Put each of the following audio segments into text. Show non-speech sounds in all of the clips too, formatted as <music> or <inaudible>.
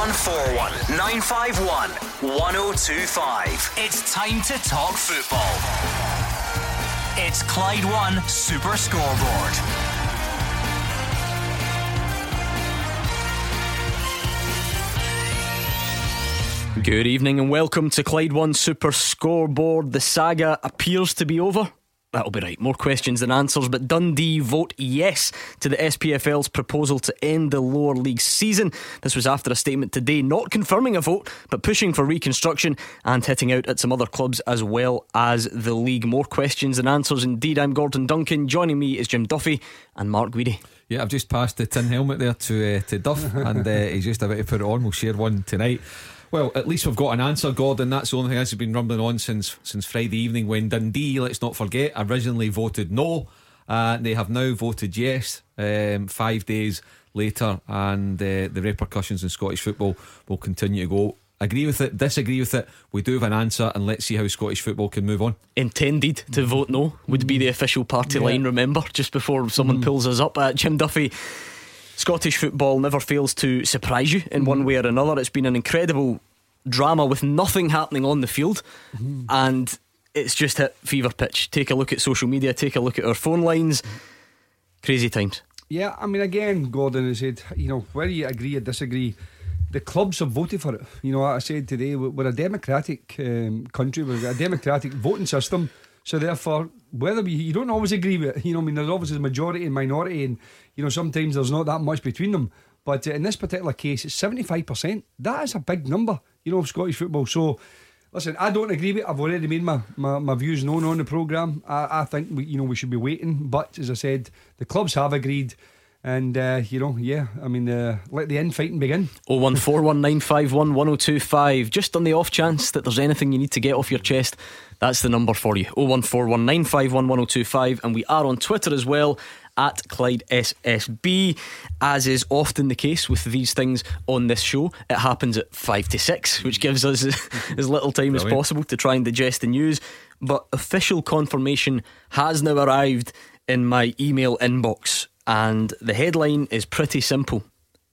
0141 951 1025. It's time to talk football. It's Clyde One Super Scoreboard. Good evening and welcome to Clyde One Super Scoreboard. The saga appears to be over. That'll be right. More questions than answers, but Dundee vote yes to the SPFL's proposal to end the lower league season. This was after a statement today not confirming a vote, but pushing for reconstruction and hitting out at some other clubs as well as the league. More questions than answers indeed. I'm Gordon Duncan. Joining me is Jim Duffy and Mark Guidi. Yeah, I've just passed the tin helmet there to uh, to Duff, and uh, he's just about to put it on. We'll share one tonight. Well, at least we've got an answer, Gordon. That's the only thing that's been rumbling on since since Friday evening when Dundee, let's not forget, originally voted no. Uh, they have now voted yes um, five days later, and uh, the repercussions in Scottish football will continue to go. Agree with it, disagree with it. We do have an answer, and let's see how Scottish football can move on. Intended to vote no would be the official party yeah. line, remember, just before someone mm. pulls us up. Uh, Jim Duffy Scottish football never fails to surprise you in one mm-hmm. way or another. It's been an incredible drama with nothing happening on the field, mm. and it's just hit fever pitch. Take a look at social media, take a look at our phone lines. Crazy times. Yeah, I mean, again, Gordon has said, you know, whether you agree or disagree, the clubs have voted for it. You know, I said today, we're a democratic um, country, we've got a democratic voting system. So therefore, whether we, you don't always agree with, you know, I mean, there's obviously a majority and minority, and you know, sometimes there's not that much between them. But uh, in this particular case, it's 75%. That is a big number, you know, of Scottish football. So, listen, I don't agree with it. I've already made my, my, my views known on the programme. I, I think, we, you know, we should be waiting. But as I said, the clubs have agreed. And, uh, you know, yeah, I mean, uh, let the infighting begin. 01419511025. Just on the off chance that there's anything you need to get off your chest, that's the number for you. 01419511025. And we are on Twitter as well at Clyde SSB. As is often the case with these things on this show, it happens at 5 to 6, which gives us <laughs> as little time Brilliant. as possible to try and digest the news. But official confirmation has now arrived in my email inbox, and the headline is pretty simple.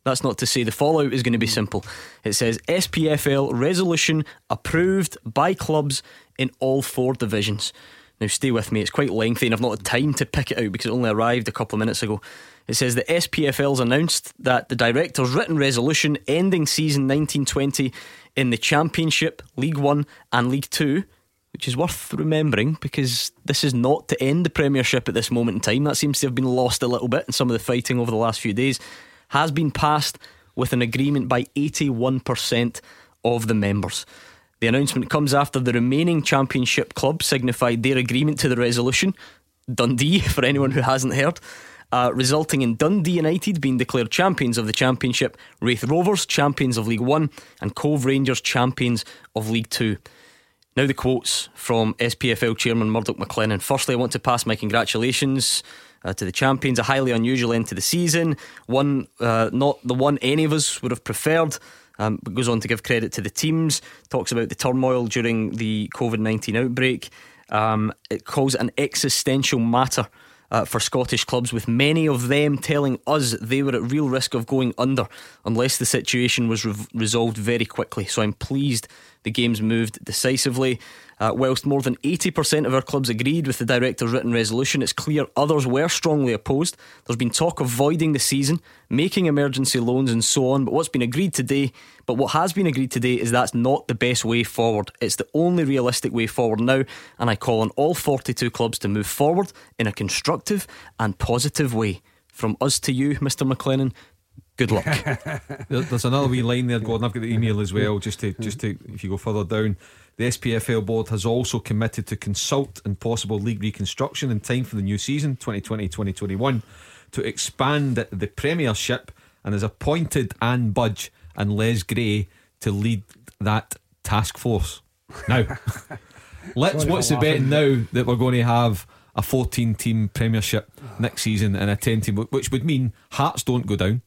That's not to say the fallout is going to be simple. It says SPFL resolution approved by clubs in all four divisions. Now, stay with me, it's quite lengthy and I've not had time to pick it out because it only arrived a couple of minutes ago. It says the SPFL's announced that the director's written resolution ending season 1920 in the Championship, League One, and League Two, which is worth remembering because this is not to end the Premiership at this moment in time. That seems to have been lost a little bit in some of the fighting over the last few days. Has been passed with an agreement by 81% of the members. The announcement comes after the remaining championship club signified their agreement to the resolution. Dundee, <laughs> for anyone who hasn't heard, uh, resulting in Dundee United being declared champions of the Championship, Raith Rovers champions of League One, and Cove Rangers champions of League Two. Now, the quotes from SPFL Chairman Murdoch McLennan. Firstly, I want to pass my congratulations uh, to the champions. A highly unusual end to the season. One, uh, not the one any of us would have preferred. Um, but goes on to give credit to the teams, talks about the turmoil during the COVID 19 outbreak. Um, it calls it an existential matter uh, for Scottish clubs, with many of them telling us they were at real risk of going under unless the situation was re- resolved very quickly. So I'm pleased the games moved decisively. Uh, whilst more than 80% of our clubs agreed with the director's written resolution, it's clear others were strongly opposed. There's been talk of voiding the season, making emergency loans, and so on. But what's been agreed today, but what has been agreed today is that's not the best way forward. It's the only realistic way forward now, and I call on all 42 clubs to move forward in a constructive and positive way. From us to you, Mr. McLennan, good luck. <laughs> There's another wee line there, Gordon. I've got the email as well. Just to, just to, if you go further down, the SPFL board has also committed to consult and possible league reconstruction in time for the new season 2020-2021 to expand the Premiership and has appointed Anne Budge and Les Gray to lead that task force. Now, <laughs> let's what's the bet now that we're going to have a 14 team Premiership next season and a 10 team, which would mean Hearts don't go down.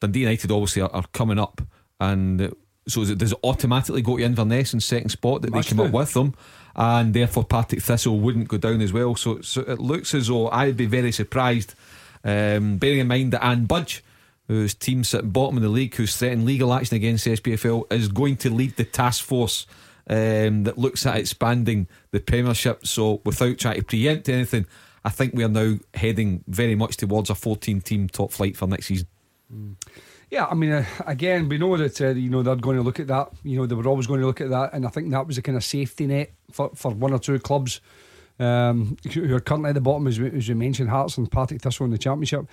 Dundee United obviously are, are coming up, and so it, does it automatically go to Inverness in second spot that Must they come do. up with them? And therefore, Partick Thistle wouldn't go down as well. So, so it looks as though I'd be very surprised, um, bearing in mind that Anne Budge whose team sitting bottom of the league, who's threatening legal action against the SPFL, is going to lead the task force um, that looks at expanding the Premiership. So, without trying to preempt anything, I think we are now heading very much towards a 14 team top flight for next season. Yeah, I mean, uh, again, we know that uh, you know they're going to look at that. You know, they were always going to look at that, and I think that was a kind of safety net for, for one or two clubs um, <laughs> who are currently at the bottom, as we, as we mentioned, Hearts and Partick Thistle in the Championship.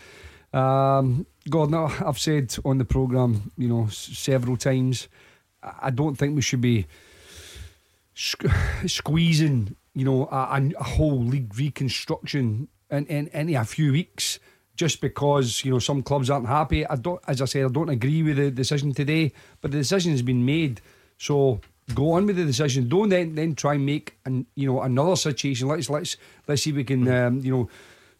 Um, God, now I've said on the programme, you know, several times, I don't think we should be squeezing, you know, a, a, whole league reconstruction in, in, in a few weeks just because you know some clubs aren't happy. I don't, as I said, I don't agree with the decision today, but the decision has been made. So go on with the decision. Don't then then try and make an you know another situation. Let's let's let's see if we can um, you know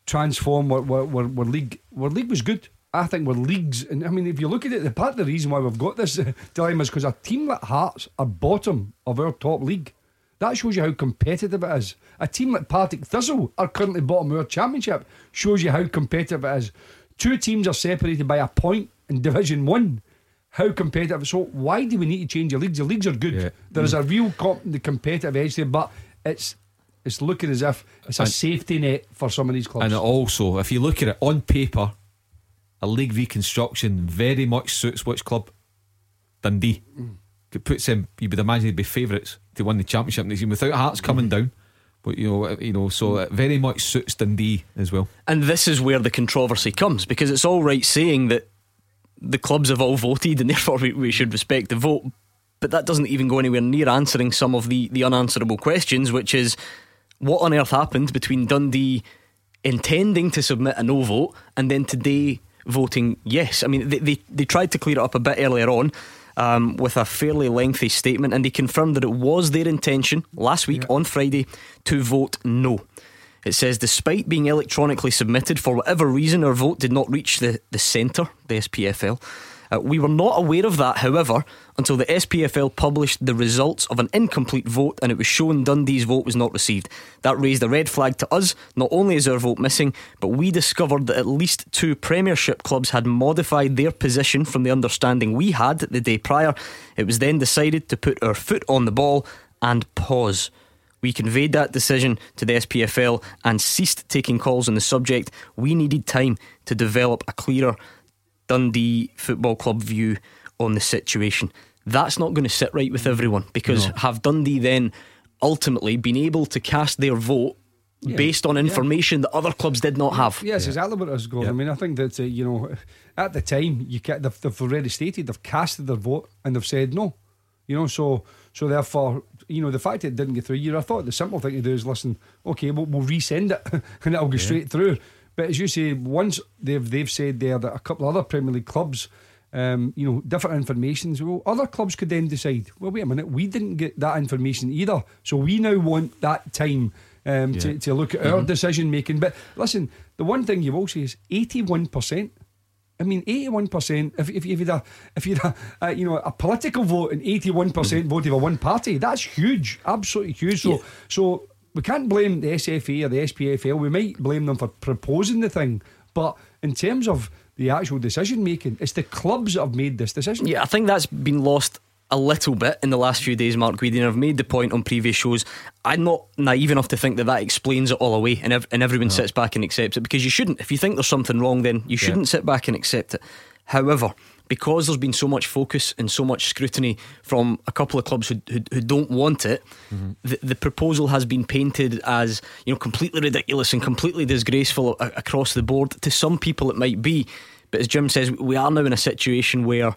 transform what what what league what league was good. I think we're leagues, and I mean, if you look at it, the part of the reason why we've got this <laughs> dilemma is because a team like Hearts are bottom of our top league. That shows you how competitive it is. A team like Partick Thistle are currently bottom of our championship. Shows you how competitive it is. Two teams are separated by a point in Division One. How competitive? So why do we need to change the leagues? The leagues are good. Yeah. There is a real comp- the competitive edge there, but it's it's looking as if it's a and, safety net for some of these clubs. And also, if you look at it on paper, a league reconstruction very much suits which club? Dundee. Mm. It puts them. You would imagine they'd be favourites to win the championship next without Hearts coming mm-hmm. down. But you know, you know, so it very much suits Dundee as well. And this is where the controversy comes because it's all right saying that the clubs have all <laughs> voted and therefore we, we should respect the vote, but that doesn't even go anywhere near answering some of the the unanswerable questions, which is what on earth happened between Dundee intending to submit a no vote and then today voting yes. I mean, they, they, they tried to clear it up a bit earlier on um, with a fairly lengthy statement, and they confirmed that it was their intention last week yeah. on Friday to vote no. It says, despite being electronically submitted, for whatever reason, our vote did not reach the, the centre, the SPFL. Uh, we were not aware of that, however, until the SPFL published the results of an incomplete vote and it was shown Dundee's vote was not received. That raised a red flag to us. Not only is our vote missing, but we discovered that at least two Premiership clubs had modified their position from the understanding we had the day prior. It was then decided to put our foot on the ball and pause. We conveyed that decision to the SPFL and ceased taking calls on the subject. We needed time to develop a clearer Dundee Football Club view on the situation. That's not going to sit right with everyone because no. have Dundee then ultimately been able to cast their vote yeah. based on information yeah. that other clubs did not have. Yes, yeah. exactly what I was going. I mean, I think that uh, you know, at the time, you can, they've, they've, already stated they've casted their vote and they've said no. You know, so so therefore, you know, the fact that it didn't get through, you I thought the simple thing to do is listen. Okay, we'll, we'll resend it <laughs> and it'll go straight through. But as you say, once they've they've said there that a couple of other Premier League clubs, um, you know, different information. So other clubs could then decide. Well, wait a minute, we didn't get that information either, so we now want that time. Um, yeah. to, to look at mm-hmm. our decision making. But listen, the one thing you will say is 81%. I mean, eighty-one percent. If if you had a if you had a, a, you know a political vote and eighty-one percent mm-hmm. voted for one party, that's huge, absolutely huge. So yeah. so we can't blame the SFA or the SPFL. We might blame them for proposing the thing, but in terms of the actual decision making, it's the clubs that have made this decision. Yeah, I think that's been lost a little bit in the last few days, Mark Guidi, and I've made the point on previous shows. I'm not naive enough to think that that explains it all away and, ev- and everyone no. sits back and accepts it because you shouldn't. If you think there's something wrong, then you shouldn't yeah. sit back and accept it. However, because there's been so much focus and so much scrutiny from a couple of clubs who, who, who don't want it, mm-hmm. the, the, proposal has been painted as you know completely ridiculous and completely disgraceful a, across the board. To some people, it might be, but as Jim says, we are now in a situation where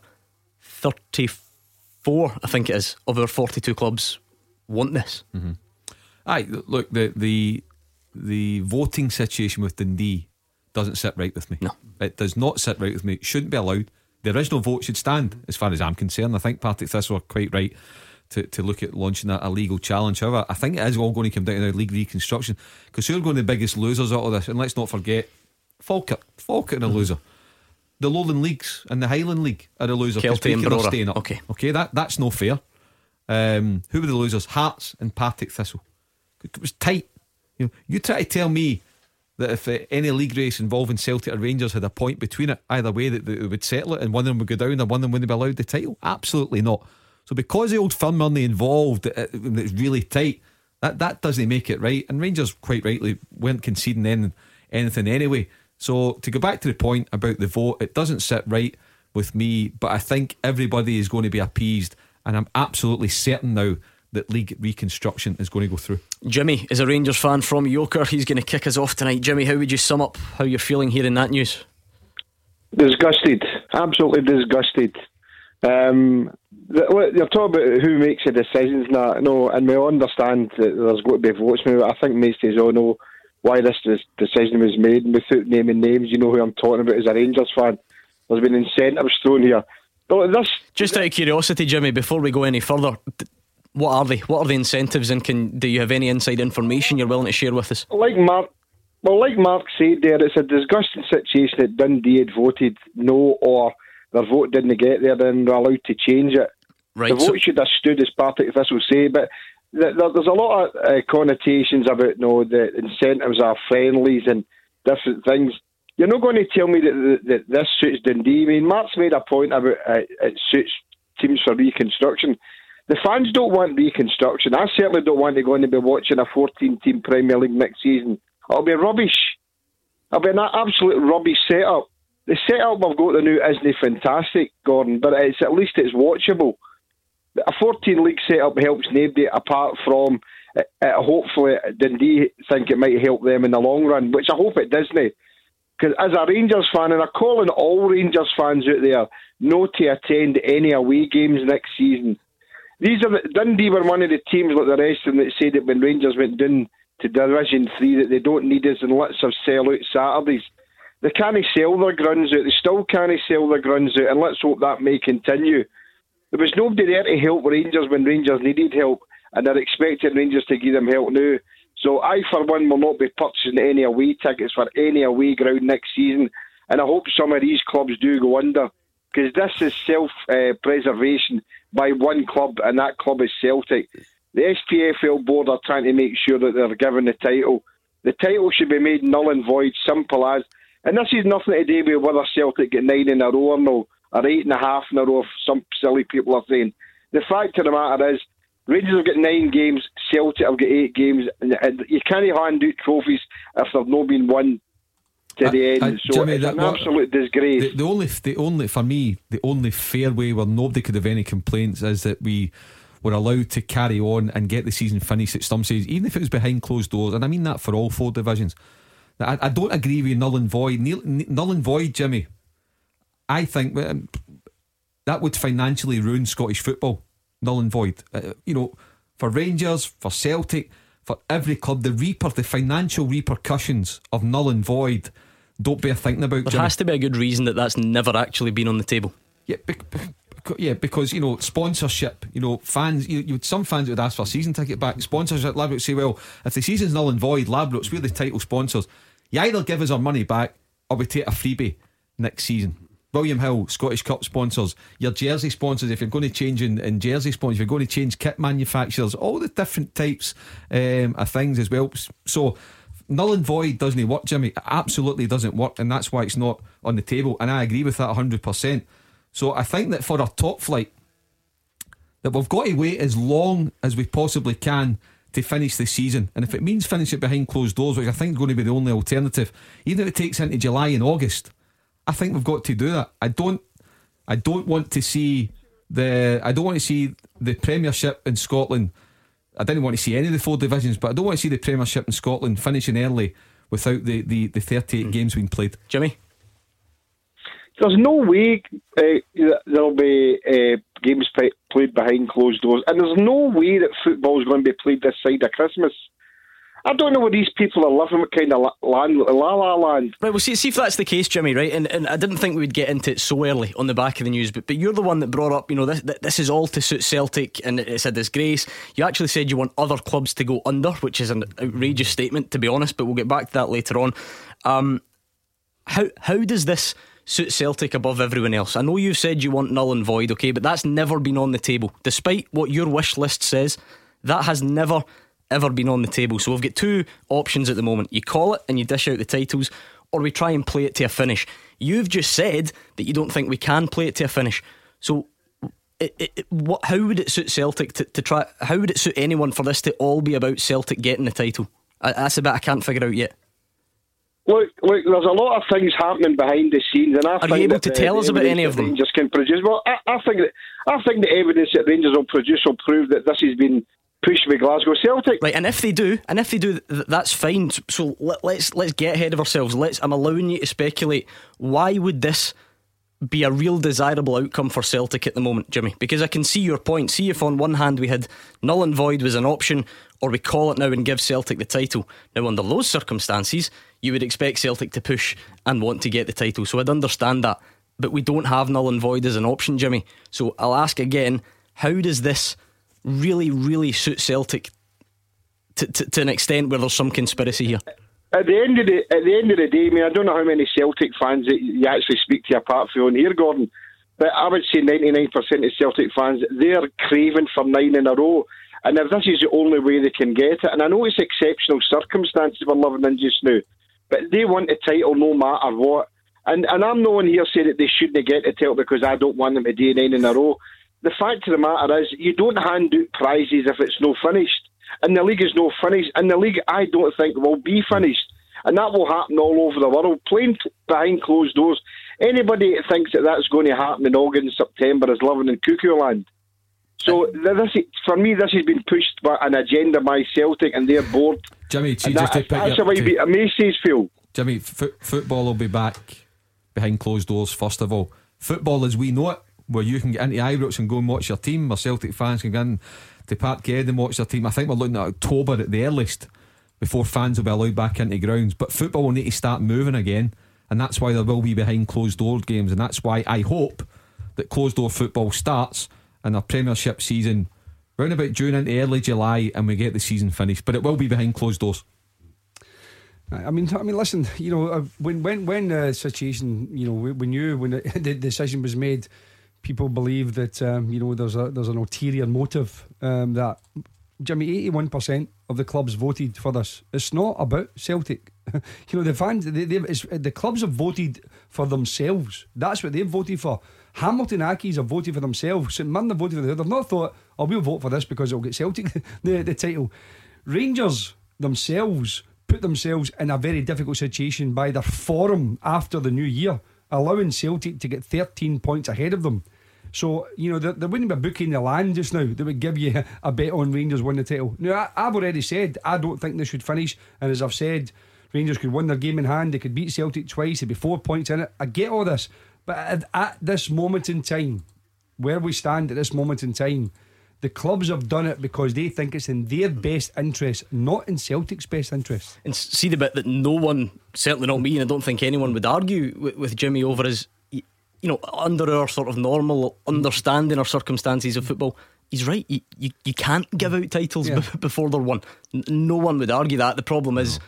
34, I think it is, of our 42 clubs want this. Mm-hmm. Aye, look, the the the voting situation with Dundee doesn't sit right with me. No, it does not sit right with me. It shouldn't be allowed the original vote should stand, as far as I'm concerned. I think Partick Thistle are quite right to, to look at launching a, a, legal challenge. However, I think it is all going to come down to league reconstruction because who are going to be the biggest losers out of this? And let's not forget Falkirk. Falkirk are a loser. The Lowland Leagues and the Highland League are a loser because are staying up. Okay, okay, that that's no fair. Um, who were the losers? Hearts and Partick Thistle. It was tight. You know, you try to tell me that if uh, any league race involving Celtic or Rangers had a point between it, either way, that, it would settle it and one of them would go down and one of them wouldn't be allowed the title? Absolutely not. So because the old firm money involved, it, it's really tight. That that doesn't make it right. And Rangers, quite rightly, weren't conceding any, anything anyway. So to go back to the point about the vote, it doesn't sit right with me, but I think everybody is going to be appeased, and I'm absolutely certain now that league reconstruction is going to go through. Jimmy is a Rangers fan from Yoker. He's going to kick us off tonight. Jimmy, how would you sum up how you're feeling hearing that news? Disgusted, absolutely disgusted. Um, you're talking about who makes the decisions now. No, and we understand that there's got to be votes. I think most of us all know why this, this decision was made, and without naming names, you know who I'm talking about as a Rangers fan. There's been incentives thrown here. But this, Just out of curiosity, Jimmy, before we go any further, what are they? What are the incentives, and can do you have any inside information you're willing to share with us? Like Mark, well, like Mark said there, it's a disgusting situation that Dundee had voted no, or their vote didn't get there, then they're allowed to change it. Right. The vote so- should have stood as part Partick Thistle say, but there's a lot of uh, connotations about you know, the incentives are friendlies and different things. You're not going to tell me that, that, that this suits Dundee. I mean, Mark's made a point about uh, it suits teams for reconstruction. The fans don't want reconstruction. I certainly don't want to go and be watching a 14 team Premier League next season. It'll be rubbish. It'll be an absolute rubbish setup. The setup we've got the new isn't fantastic, Gordon, but it's at least it's watchable. A 14 league setup helps nobody apart from uh, uh, hopefully Dundee think it might help them in the long run, which I hope it doesn't. Because as a Rangers fan, and I'm calling all Rangers fans out there not to attend any away games next season these are the, Dundee were one of the teams like the rest of them that said that when Rangers went down to Division Three that they don't need us and let's have sellout Saturdays. They can't sell their gruns out. They still can't sell their gruns out, and let's hope that may continue. There was nobody there to help Rangers when Rangers needed help, and they're expecting Rangers to give them help now. So I, for one, will not be purchasing any away tickets for any away ground next season, and I hope some of these clubs do go under because this is self-preservation by one club, and that club is Celtic. The SPFL board are trying to make sure that they're given the title. The title should be made null and void, simple as. And this is nothing to do with whether Celtic get nine in a row or no, or eight and a half in a row, some silly people are saying. The fact of the matter is, Rangers have got nine games, Celtic have got eight games, and you can't hand out trophies if they've not been won to the end. I, so Jimmy, it's an absolute disgrace. The, the, only, the only for me, the only fair way where nobody could have any complaints is that we were allowed to carry on and get the season finished at some stage, even if it was behind closed doors. And I mean that for all four divisions. I, I don't agree with null and void. Null and void, Jimmy. I think um, that would financially ruin Scottish football. Null and void. Uh, you know, for Rangers, for Celtic, for every club, the reaper, the financial repercussions of null and void don't bear thinking about. There Jimmy. has to be a good reason that that's never actually been on the table. Yeah, be, be, yeah, because you know sponsorship. You know, fans. You, you some fans would ask for a season ticket back. Sponsors Sponsorship. Ladbrokes say, well, if the season's null and void, Ladbrokes, we're the title sponsors. You either give us our money back, or we take a freebie next season. William Hill, Scottish Cup sponsors, your jersey sponsors, if you're going to change in, in jersey sponsors, if you're going to change kit manufacturers, all the different types um, of things as well. So null and void doesn't work, Jimmy. It absolutely doesn't work, and that's why it's not on the table. And I agree with that 100%. So I think that for our top flight, that we've got to wait as long as we possibly can to finish the season. And if it means finish it behind closed doors, which I think is going to be the only alternative, even if it takes into July and August, I think we've got to do that. I don't I don't want to see the I don't want to see the Premiership in Scotland I didn't want to see any of the four divisions, but I don't want to see the Premiership in Scotland finishing early without the, the, the 38 mm. games being played. Jimmy? There's no way uh, there'll be uh, games played behind closed doors, and there's no way that football is going to be played this side of Christmas. I don't know where these people are living, what kind of land, la la land. Right, well, see, see if that's the case, Jimmy, right? And, and I didn't think we would get into it so early on the back of the news, but, but you're the one that brought up, you know, this, this is all to suit Celtic and it's a disgrace. You actually said you want other clubs to go under, which is an outrageous statement, to be honest, but we'll get back to that later on. Um, how, how does this suit Celtic above everyone else? I know you've said you want null and void, okay, but that's never been on the table. Despite what your wish list says, that has never ever been on the table. So we've got two options at the moment. You call it and you dish out the titles, or we try and play it to a finish. You've just said that you don't think we can play it to a finish. So it, it, what, how would it suit Celtic to, to try? How would it suit anyone for this to all be about Celtic getting the title? I, that's a bit I can't figure out yet. Look, look, there's a lot of things happening behind the scenes, and I are you able to tell us about any of them? Rangers can produce. Well, I, I, think that I think the evidence that Rangers will produce will prove that this has been pushed by Glasgow Celtic. Right, and if they do, and if they do, that's fine. So let, let's let's get ahead of ourselves. Let's. I'm allowing you to speculate. Why would this? be a real desirable outcome for Celtic at the moment, Jimmy? Because I can see your point. See if on one hand we had null and void was an option, or we call it now and give Celtic the title. Now, under those circumstances, you would expect Celtic to push and want to get the title. So I'd understand that. But we don't have null and void as an option, Jimmy. So I'll ask again how does this really, really suit Celtic to, to, to an extent where there's some conspiracy here? At the end of the at the end of the day, I mean, I don't know how many Celtic fans that you actually speak to apart from here, Gordon. But I would say 99% of Celtic fans they're craving for nine in a row, and if this is the only way they can get it, and I know it's exceptional circumstances we're living in just now, but they want a title no matter what. And and I'm no one here saying that they shouldn't get a title because I don't want them to do nine in a row. The fact of the matter is, you don't hand out prizes if it's no finished and the league is no finished. And the league, I don't think, will be finished. And that will happen all over the world, playing behind closed doors. Anybody that thinks that that's going to happen in August, and September is living in cuckoo land. So this, for me, this has been pushed by an agenda by Celtic and their board. Jimmy, that, that's the way to, Macy's feel. Jimmy, football will be back behind closed doors. First of all, football as we know it, where you can get into Ibrox and go and watch your team, or Celtic fans can go in to Parkhead and watch their team. I think we're looking at October at the earliest before fans will be allowed back into grounds. But football will need to start moving again, and that's why there will be behind closed door games, and that's why I hope that closed door football starts and our Premiership season round about June into early July, and we get the season finished. But it will be behind closed doors. I mean, I mean, listen. You know, uh, when when when the situation, you know, we knew when <laughs> the decision was made people believe that um, you know there's a there's an ulterior motive um, that Jimmy eighty one percent of the clubs voted for this. It's not about Celtic. <laughs> you know the fans they, the clubs have voted for themselves. That's what they've voted for. Hamilton Accies have voted for themselves. St Mirren have voted for them. They've not thought, "Oh, we'll vote for this because it'll get Celtic <laughs> the, the title." Rangers themselves put themselves in a very difficult situation by their form after the new year, allowing Celtic to get 13 points ahead of them. So, you know, there, there wouldn't be a in the land just now that would give you a bet on Rangers win the title. Now, I, have already said I don't think they should finish. And as I've said, Rangers could win their game in hand. They could beat Celtic twice. There'd be four points in it. I get all this. But at, at this moment in time, where we stand at this moment in time, the clubs have done it because they think it's in their best interest, not in Celtic's best interest. And see the bit that no one, certainly not me, and I don't think anyone would argue with, with Jimmy over is you know, under our sort of normal understanding or circumstances of football, he's right. You, you, you can't give out titles yeah. b- before they're won. No one would argue that. The problem is.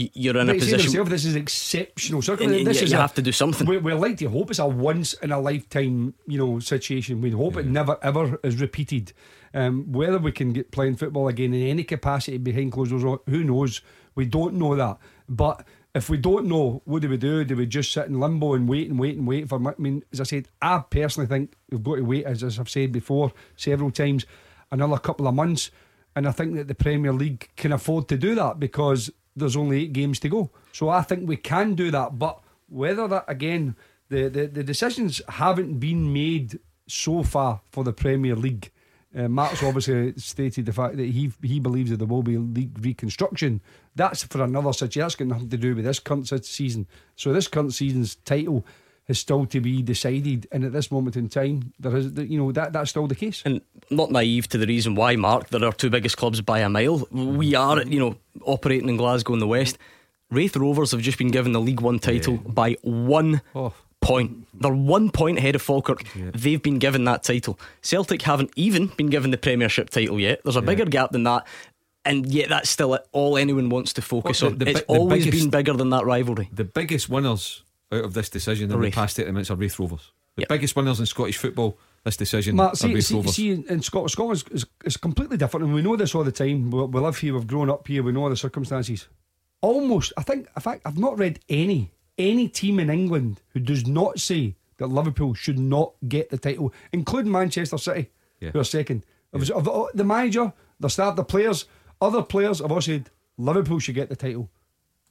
You're in but a position. Yourself, this is exceptional circumstances. This is you a, have to do something. We, we like to hope it's a once in a lifetime, you know, situation. We hope yeah. it never ever is repeated. Um, whether we can get playing football again in any capacity behind closed doors, who knows? We don't know that. But if we don't know, what do we do? Do we just sit in limbo and wait and wait and wait for? I mean, as I said, I personally think we've got to wait, as, as I've said before several times, another couple of months. And I think that the Premier League can afford to do that because there's only eight games to go. So I think we can do that. But whether that, again, the, the, the decisions haven't been made so far for the Premier League. Uh, Mark's obviously stated the fact that he he believes that there will be league reconstruction. That's for another situation. That's got nothing to do with this current season. So this current season's title is still to be decided, and at this moment in time, there is you know that that's still the case. And not naive to the reason why, Mark. There are two biggest clubs by a mile. We are you know operating in Glasgow in the West. Raith Rovers have just been given the League One title yeah. by one oh point. They're one point ahead of Falkirk. Yeah. They've been given that title. Celtic haven't even been given the Premiership title yet. There's a yeah. bigger gap than that. And yet, that's still all anyone wants to focus well, the, the, on. It's the always biggest, been bigger than that rivalry. The biggest winners out of this decision in the past eight minutes are Raith Rovers. The yep. biggest winners in Scottish football this decision. Mark, see, see, see, in Scotland, Scotland is, is, completely different, and we know this all the time. We, we live here, we've grown up here, we know the circumstances. Almost, I think, in fact, I've not read any any team in England who does not say that Liverpool should not get the title, including Manchester City, yeah. who are second. Yeah. Was, the, manager, the staff, the players, other players have all said Liverpool should get the title.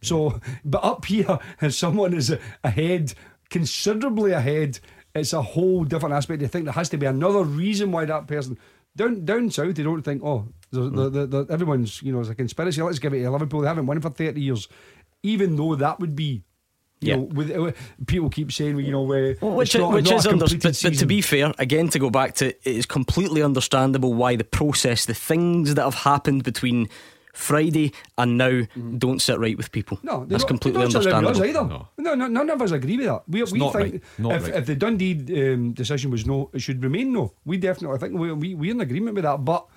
So, <laughs> but up here, as <laughs> someone is ahead, considerably ahead, it's a whole different aspect. They think there has to be another reason why that person down down south. They don't think, oh, the, mm. the, the, everyone's you know it's a conspiracy. Let's give it to Liverpool. They haven't won for thirty years, even though that would be you yeah. know, with, uh, people keep saying, you know, uh, well, which, not, which is under, but, but, to be fair, again, to go back to it is completely understandable why the process, the things that have happened between Friday and now mm. don't sit right with people. No, that's not, completely understandable. Either. No. no. No, none of us agree with that. We, we think right. if, right. if, the Dundee um, decision was no, it should remain no. We definitely think we, we, we're in agreement with that, but.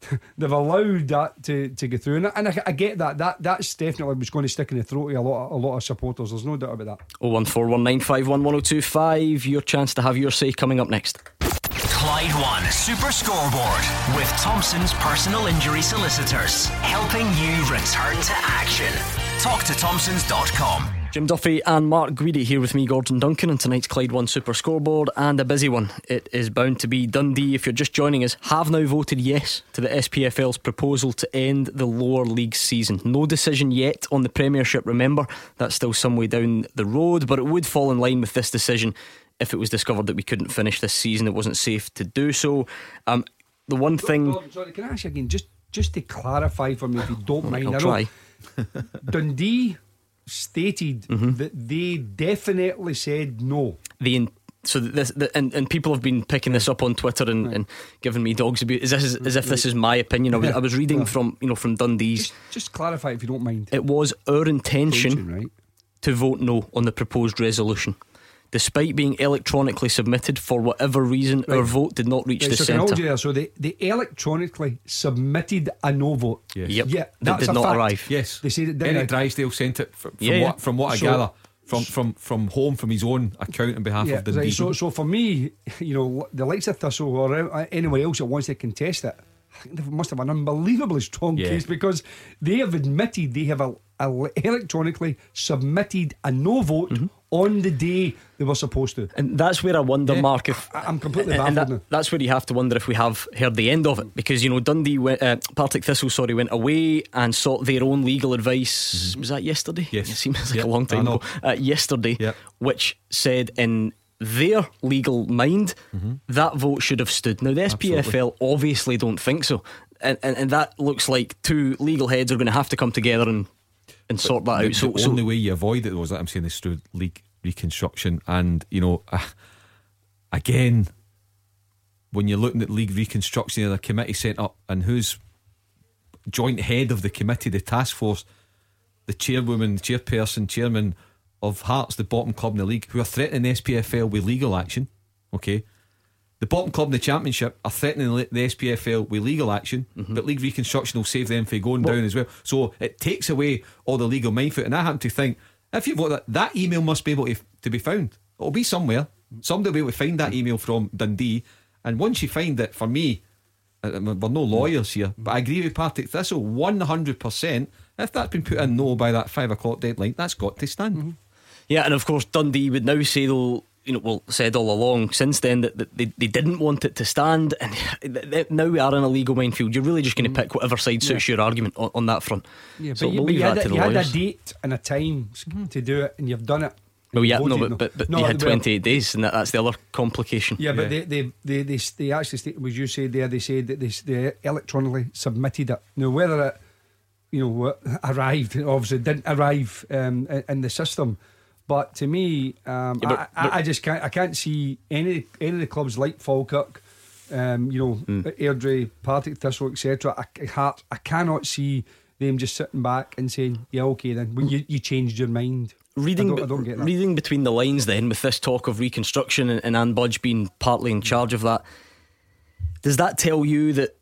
<laughs> they've allowed that to, to go through, and, and I, I, get that. That that's definitely was going to stick in the throat of a lot of, a lot of supporters. There's no doubt about that. Oh one four one nine five one one zero oh two five. Your chance to have your say coming up next. Clyde One Super Scoreboard with Thompson's personal injury solicitors, helping you return to action. Talk to Thompsons.com. Jim Duffy and Mark Guidi here with me, Gordon Duncan, and tonight's Clyde One Super Scoreboard, and a busy one. It is bound to be Dundee. If you're just joining us, have now voted yes to the SPFL's proposal to end the lower league season. No decision yet on the Premiership, remember, that's still some way down the road, but it would fall in line with this decision if it was discovered that we couldn't finish this season. It wasn't safe to do so. Um, the one thing. Gordon, sorry, can I ask you again, just, just to clarify for me, if you don't mind? I'll try. <laughs> <laughs> Dundee stated mm-hmm. that they definitely said no. The in- so this the, and, and people have been picking this up on Twitter and, right. and giving me dogs abuse. Is this as, as if this is my opinion? I was, I was <laughs> reading from you know from Dundee's. Just, just, clarify if you don't mind. It was our intention right? to vote no on the proposed resolution. Despite being electronically submitted for whatever reason, right. our vote did not reach right, the so centre. So they, they electronically submitted a no vote. Yes. Yep. Yeah, that did not fact. arrive. Yes, they said it. Eric Drysdale sent it from, from yeah, what from what I gather from from from home from his own account on behalf yeah, of the right, so so for me <laughs> you know the likes of Thistle or anyone else that wants to contest it I think they must have an unbelievably strong yeah. case because they have admitted they have a, a electronically submitted a no vote mm-hmm on the day they were supposed to. And that's where I wonder, yeah, Mark, if I, am completely baffled. And that, that's where you have to wonder if we have heard the end of it because you know Dundee, went, uh, Partick Thistle, sorry, went away and sought their own legal advice. Mm-hmm. Was that yesterday? Yes, it seems like yep. a long time ago. Uh, yesterday, yep. which said in their legal mind mm-hmm. that vote should have stood. Now the SPFL Absolutely. obviously don't think so. And, and, and that looks like two legal heads are going to have to come together and and sort that out. So the so, only way you avoid it was that I'm saying is through league reconstruction, and you know, uh, <sighs> again, when you're looking at league reconstruction and a committee set up, and who's joint head of the committee, the task force, the chairwoman, the chairperson, chairman of Hearts, the bottom club in the league, who are threatening the SPFL with legal action. Okay, the bottom club in the championship are threatening the SPFL with legal action, mm-hmm. but league reconstruction will save them from going down as well. So it takes away all the legal minefield. And I happen to think if you've got that, that email must be able to, to be found. It'll be somewhere. Somebody will be able to find that email from Dundee. And once you find it, for me, uh, uh, we're no lawyers here, but I agree with Partick Thistle 100%. If that's been put in no by that five o'clock deadline, that's got to stand. Mm-hmm. Yeah, and of course, Dundee would now say they'll you know, well, said all along since then that, that they, they didn't want it to stand, and <laughs> now we are in a legal minefield. You're really just going to mm. pick whatever side suits yeah. your argument on, on, that front. Yeah, so but you, we'll you, had, a, you had, a, date and a time mm. to do it, and you've done it. Well, yeah, no, but, but, but no, you had 28 days, and that, that's the other complication. Yeah, but They, they, they, they, they actually, stated, as you said there, they said that they, they electronically submitted it. Now, whether it, you know, <laughs> arrived, obviously didn't arrive um, in the system but to me, um, yeah, but, I, I, just can't. I can't see any any of the clubs like Falkirk, um, you know, mm. Airdrie, Partick Thistle, etc. I. I cannot see them just sitting back and saying, "Yeah, okay, then." When you, you changed your mind. Reading, I don't, I don't get that. reading between the lines, then with this talk of reconstruction and, and Anne Budge being partly in charge of that, does that tell you that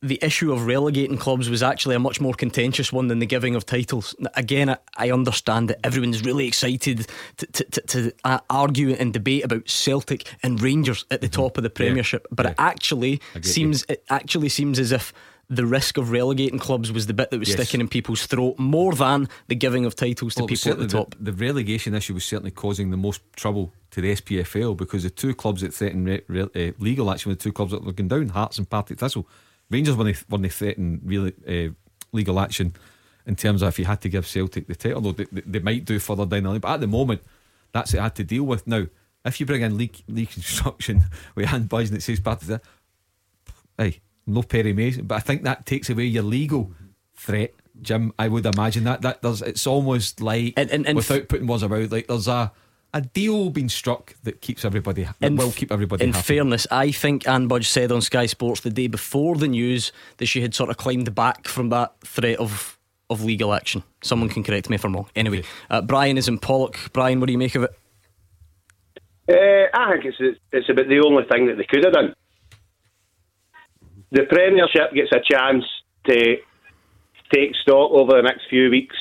the issue of relegating clubs was actually a much more contentious one than the giving of titles. Again, I understand that everyone's really excited to, to, to, to uh, argue and debate about Celtic and Rangers at the mm-hmm. top of the Premiership, yeah. but yeah. it actually seems you. it actually seems as if the risk of relegating clubs was the bit that was yes. sticking in people's throat more than the giving of titles to well, people at the top. The, the, relegation issue was certainly causing the most trouble to the SPFL because the two clubs that threatened re- re- uh, legal action were the two clubs that were going down, Hearts and Partick Thistle. Rangers when they when they threatened really uh, legal action in terms of if you had to give Celtic the title, although they, they, might do further down the line. But at the moment, that's what I had to deal with. Now, if you bring in league, league construction <laughs> with hand buzzing that says part of that, hey, no Perry Mason, but I think that takes away your legal threat. Jim, I would imagine that that does. It's almost like and, and, and without putting words about, like there's a a deal being struck that keeps everybody that will keep everybody in happy. fairness I think Anne Budge said on Sky Sports the day before the news that she had sort of climbed back from that threat of of legal action. Someone can correct me if I'm wrong. Anyway okay. uh, Brian is in Pollok. Brian what do you make of it? Uh, I think it's it's about the only thing that they could have done. The Premiership gets a chance to take stock over the next few weeks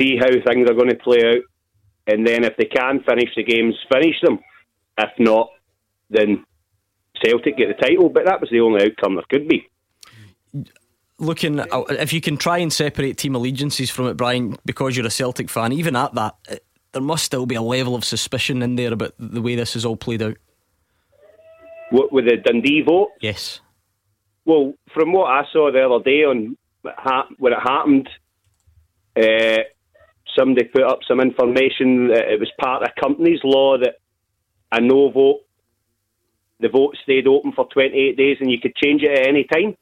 see how things are going to play out and then if they can finish the games, finish them. If not, then Celtic get the title. But that was the only outcome there could be. Looking, uh, if you can try and separate team allegiances from it, Brian, because you're a Celtic fan, even at that, uh, there must still be a level of suspicion in there about the way this is all played out. What with the Dundee vote? Yes. Well, from what I saw the other day on when it happened, uh, somebody put up some information that it was part of company's law that a no vote, the vote stayed open for 28 days and you could change it at any time.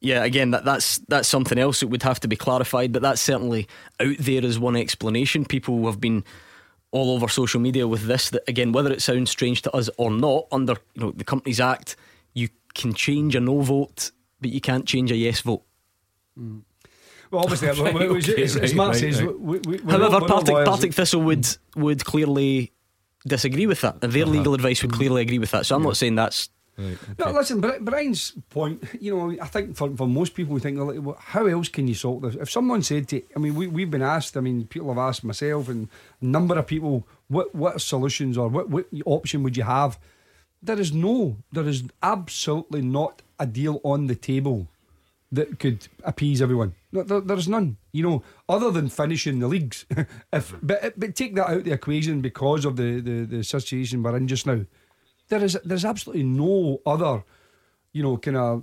Yeah, again, that, that's that's something else that would have to be clarified, but that's certainly out there as one explanation. People have been all over social media with this. That again, whether it sounds strange to us or not, under you know the Companies Act, you can change a no vote, but you can't change a yes vote. Mm. Well, obviously, <laughs> okay, as, as, Mark right, says, right. We, we, however, Partick, Partick Thistle would would clearly disagree with that, and their uh-huh. legal advice would clearly agree with that. So I'm yeah. not saying that's. Right, okay. No, listen, Brian's point, you know, I think for, for most people, we think, well, how else can you solve this? If someone said to, I mean, we, we've been asked, I mean, people have asked myself and a number of people, what, what solutions or what, what option would you have? There is no, there is absolutely not a deal on the table that could appease everyone. No, there, there's none, you know, other than finishing the leagues. <laughs> if but, but take that out of the equation because of the, the, the situation we're in just now. There is there's absolutely no other, you know, kind of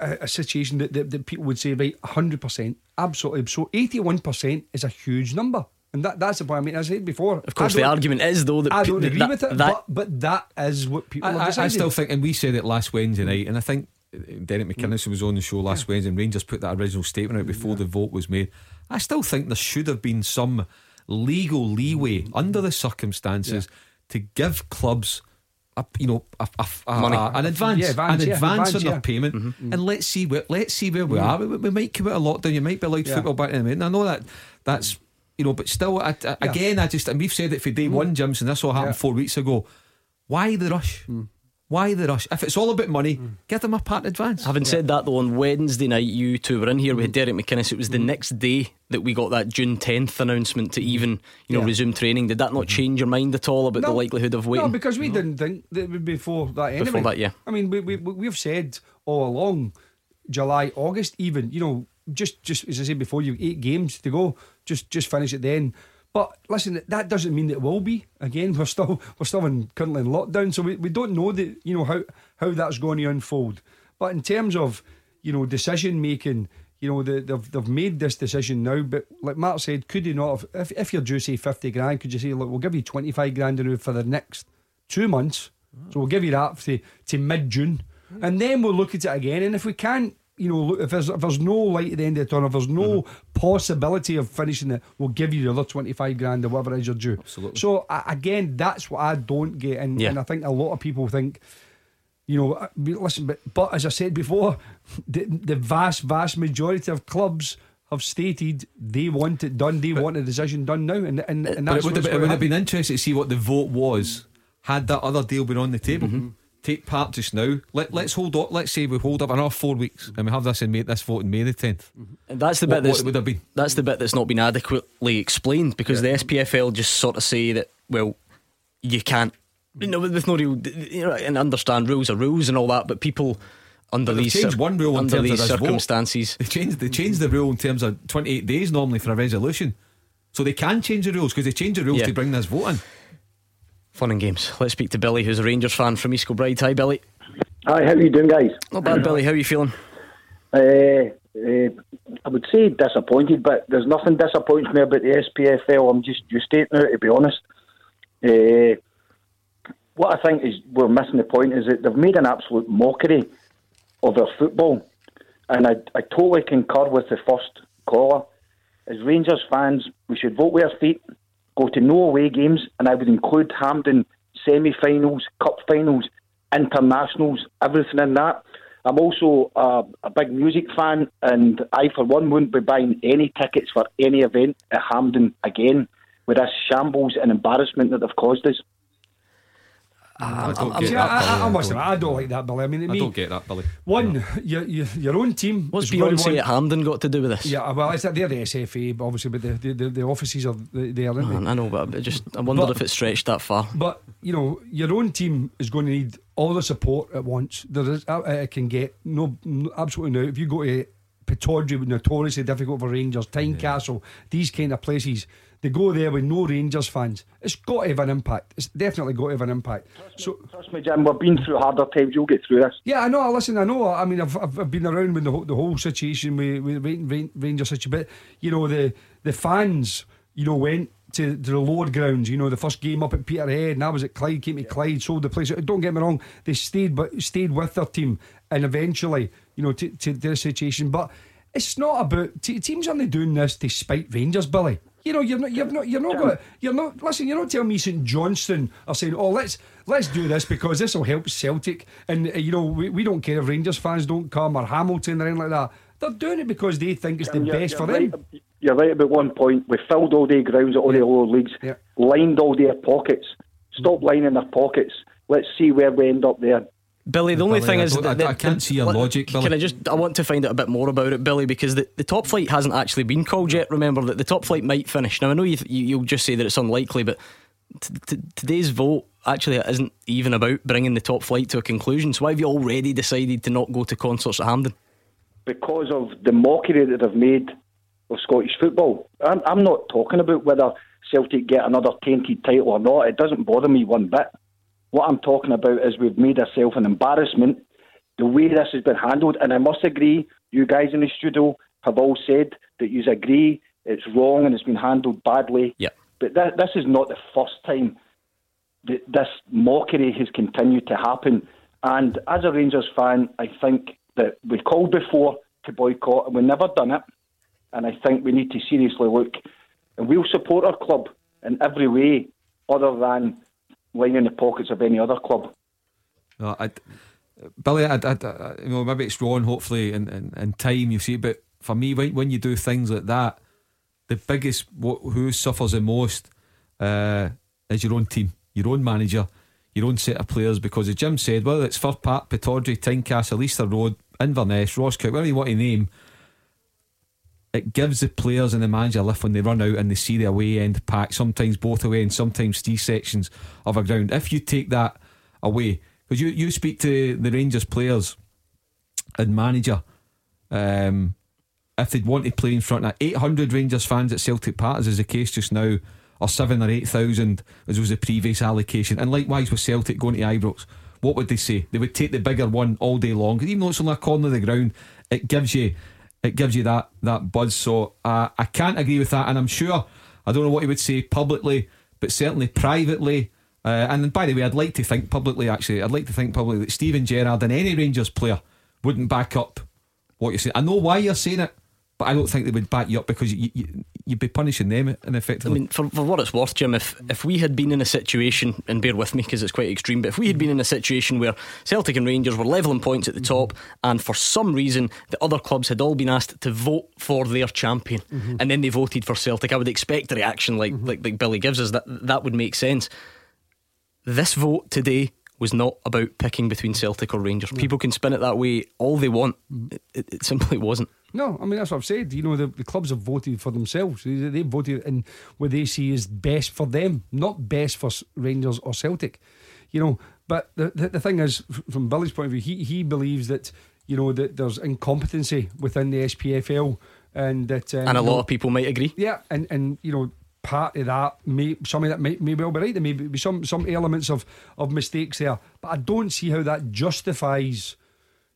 a, a, situation that, that, that people would say right, hundred percent, absolutely. So eighty one percent is a huge number. And that, that's the point. I mean, as I said before. Of course, the argument is though that I don't agree that, with it, that, but, but that is what people. I, I, I, still think, and we said it last Wednesday night, and I think Derek McInnes was on the show last yeah. Wednesday, and Rangers put that original statement out before yeah. the vote was made. I still think there should have been some legal leeway under the circumstances yeah. to give clubs. A, you know, a, a, an advance, yeah, advance, an yeah, advance, advance on their payment, mm-hmm. and let's see where let's see where we mm. are. We, we, might come out of lockdown. You might be allowed football back in a minute. And I know that that's you know, but still, I, I, again, I just and we've said it for day mm. one, Jimson. This all happened four weeks ago. Why the rush? Mm. Why the rush? If it's all about money, mm. give them a part advance. Having yeah. said that, though, on Wednesday night, you two were in here with Derek McInnes. It was the mm. next day that we got that June 10th announcement to even you know yeah. resume training. Did that not mm-hmm. change your mind at all about no, the likelihood of waiting? No, because we no. didn't think that it would be before that anyway. Before that, yeah. I mean, we, we, we've said all along, July, August, even, you know, just, just as I said before, you've eight games to go, just, just finish it then. But listen, that doesn't mean it will be. Again, <laughs> we're still we're still in currently in lockdown, so we, we don't know that you know how how that's going to unfold. But in terms of you know decision making, you know the, they've they've made this decision now. But like Mark said, could you not have if if you're due say fifty grand, could you say look we'll give you twenty five grand now for the next two months, so we'll give you that to to mid June, and then we'll look at it again. And if we can't you know, look, if there's if there's no light at the end of the tunnel, if there's no mm-hmm. possibility of finishing it, we'll give you the other twenty five grand or whatever it is you're due. Absolutely. So uh, again, that's what I don't get, and, yeah. and I think a lot of people think. You know, uh, listen, but, but as I said before, <laughs> the, the vast, vast majority of clubs have stated they want it done. They but, want a decision done now, and and, and that's. But it would, have, it would have been interesting to see what the vote was had that other deal been on the table. Mm-hmm take part just now. Let mm-hmm. let's hold up. Let's say we hold up another four weeks and we have this in May, this vote in May the tenth. Mm-hmm. That's the bit what, would have been. That's the bit that's not been adequately explained because yeah. the SPFL just sort of say that well, you can't. You know, with no real, you know, and understand rules are rules and all that, but people under these changed one rule under in these circumstances. Vote. They changed they changed the rule in terms of twenty eight days normally for a resolution, so they can change the rules because they changed the rules yeah. to bring this vote in. Fun and games. Let's speak to Billy, who's a Rangers fan from East Kilbride. Hi, Billy. Hi, how are you doing, guys? Not bad, Billy. How are you feeling? Uh, uh, I would say disappointed, but there's nothing disappoints me about the SPFL. I'm just just stating it to be honest. Uh, what I think is we're missing the point is that they've made an absolute mockery of our football, and I, I totally concur with the first caller. As Rangers fans, we should vote with our feet go to no away games, and I would include Hampden semi finals, cup finals, internationals, everything in that. I'm also uh, a big music fan, and I, for one, wouldn't be buying any tickets for any event at Hampden again with this shambles and embarrassment that they've caused us. I don't get that. I, I, must have, I don't like that, Billy. I mean, I don't get that, Billy. One, no. your, your, your own team. What's Beyonce at Hampden got to do with this? Yeah, well, it's they're the SFA, obviously, but the, the, the, offices are there, aren't they? I know, but I just I wonder but, if it's stretched that far. But you know, your own team is going to need all the support at once. There is, uh, it can get no, absolutely no. If you go to Pittodrie, notoriously difficult for Rangers, Tynecastle, yeah. these kind of places they go there with no Rangers fans. It's got to have an impact. It's definitely got to have an impact. Trust so me, trust me, Jim. We've been through harder times. You'll get through this. Yeah, I know. I listen, I know. I mean, I've, I've been around with the whole, the whole situation with, with Rangers situation, but you know the the fans, you know, went to, to the lower grounds. You know, the first game up at Peterhead, and I was at Clyde, came to Clyde, sold the place. Don't get me wrong, they stayed, but stayed with their team, and eventually, you know, to, to their situation. But it's not about teams only doing this to spite Rangers, Billy. You know, you're not, you're not, you're not, got, you're not. Listen, you're not telling me St Johnstone are saying, "Oh, let's let's do this because this will help Celtic." And uh, you know, we, we don't care if Rangers fans don't come or Hamilton or anything like that. They're doing it because they think it's the you're, best you're for right, them. You're right about one point. We filled all the grounds at all yeah. the lower leagues, yeah. lined all their pockets. Stop lining their pockets. Let's see where we end up there. Billy, the only Billy, thing I is that, I, I can't see your logic. Billy. Can I just? I want to find out a bit more about it, Billy, because the, the top flight hasn't actually been called yet. Remember that the top flight might finish. Now I know you, you will just say that it's unlikely, but t- t- today's vote actually isn't even about bringing the top flight to a conclusion. So why have you already decided to not go to concerts at Hampden? Because of the mockery that they've made of Scottish football. I'm, I'm not talking about whether Celtic get another tainted title or not. It doesn't bother me one bit. What I'm talking about is we've made ourselves an embarrassment the way this has been handled. And I must agree, you guys in the studio have all said that you agree it's wrong and it's been handled badly. Yeah. But th- this is not the first time that this mockery has continued to happen. And as a Rangers fan, I think that we called before to boycott and we've never done it. And I think we need to seriously look. And we'll support our club in every way other than lying in the pockets of any other club. No, I Billy, I, I, I, you know, maybe it's wrong. Hopefully, in, in, in time you see. But for me, when when you do things like that, the biggest who suffers the most uh, is your own team, your own manager, your own set of players. Because as Jim said, whether it's Fir Park, Pittodrie, Tynecastle, Easter Road, Inverness, Ross Roscommon, whatever you want to name, it gives the players and the manager a lift when they run out and they see the away end pack. Sometimes both away and sometimes three sections of a ground. If you take that away because you, you speak to the Rangers players and manager, um, if they'd want to play in front of 800 Rangers fans at Celtic Park, as is the case just now, or seven or 8,000, as was the previous allocation, and likewise with Celtic going to Ibrox, what would they say? They would take the bigger one all day long. Even though it's on a corner of the ground, it gives you it gives you that that buzz. So uh, I can't agree with that, and I'm sure I don't know what he would say publicly, but certainly privately uh, and by the way, I'd like to think publicly, actually, I'd like to think publicly that Steven Gerrard and any Rangers player wouldn't back up what you're saying. I know why you're saying it, but I don't think they would back you up because you, you, you'd be punishing them in effectively. I mean, for, for what it's worth, Jim, if, if we had been in a situation, and bear with me because it's quite extreme, but if we had been in a situation where Celtic and Rangers were levelling points at the top, and for some reason the other clubs had all been asked to vote for their champion, mm-hmm. and then they voted for Celtic, I would expect a reaction like, mm-hmm. like, like Billy gives us. That, that would make sense this vote today was not about picking between Celtic or Rangers. No. People can spin it that way all they want. It, it, simply wasn't. No, I mean that's what I've said. You know, the, the clubs have voted for themselves. They, they voted in what they see is best for them, not best for Rangers or Celtic. You know, but the, the, the thing is, from Billy's point of view, he he believes that you know that there's incompetency within the SPFL and that um, and a lot of people might agree. Yeah, and and you know part of that may some of that may, may well be right. There may be some some elements of of mistakes there, but I don't see how that justifies,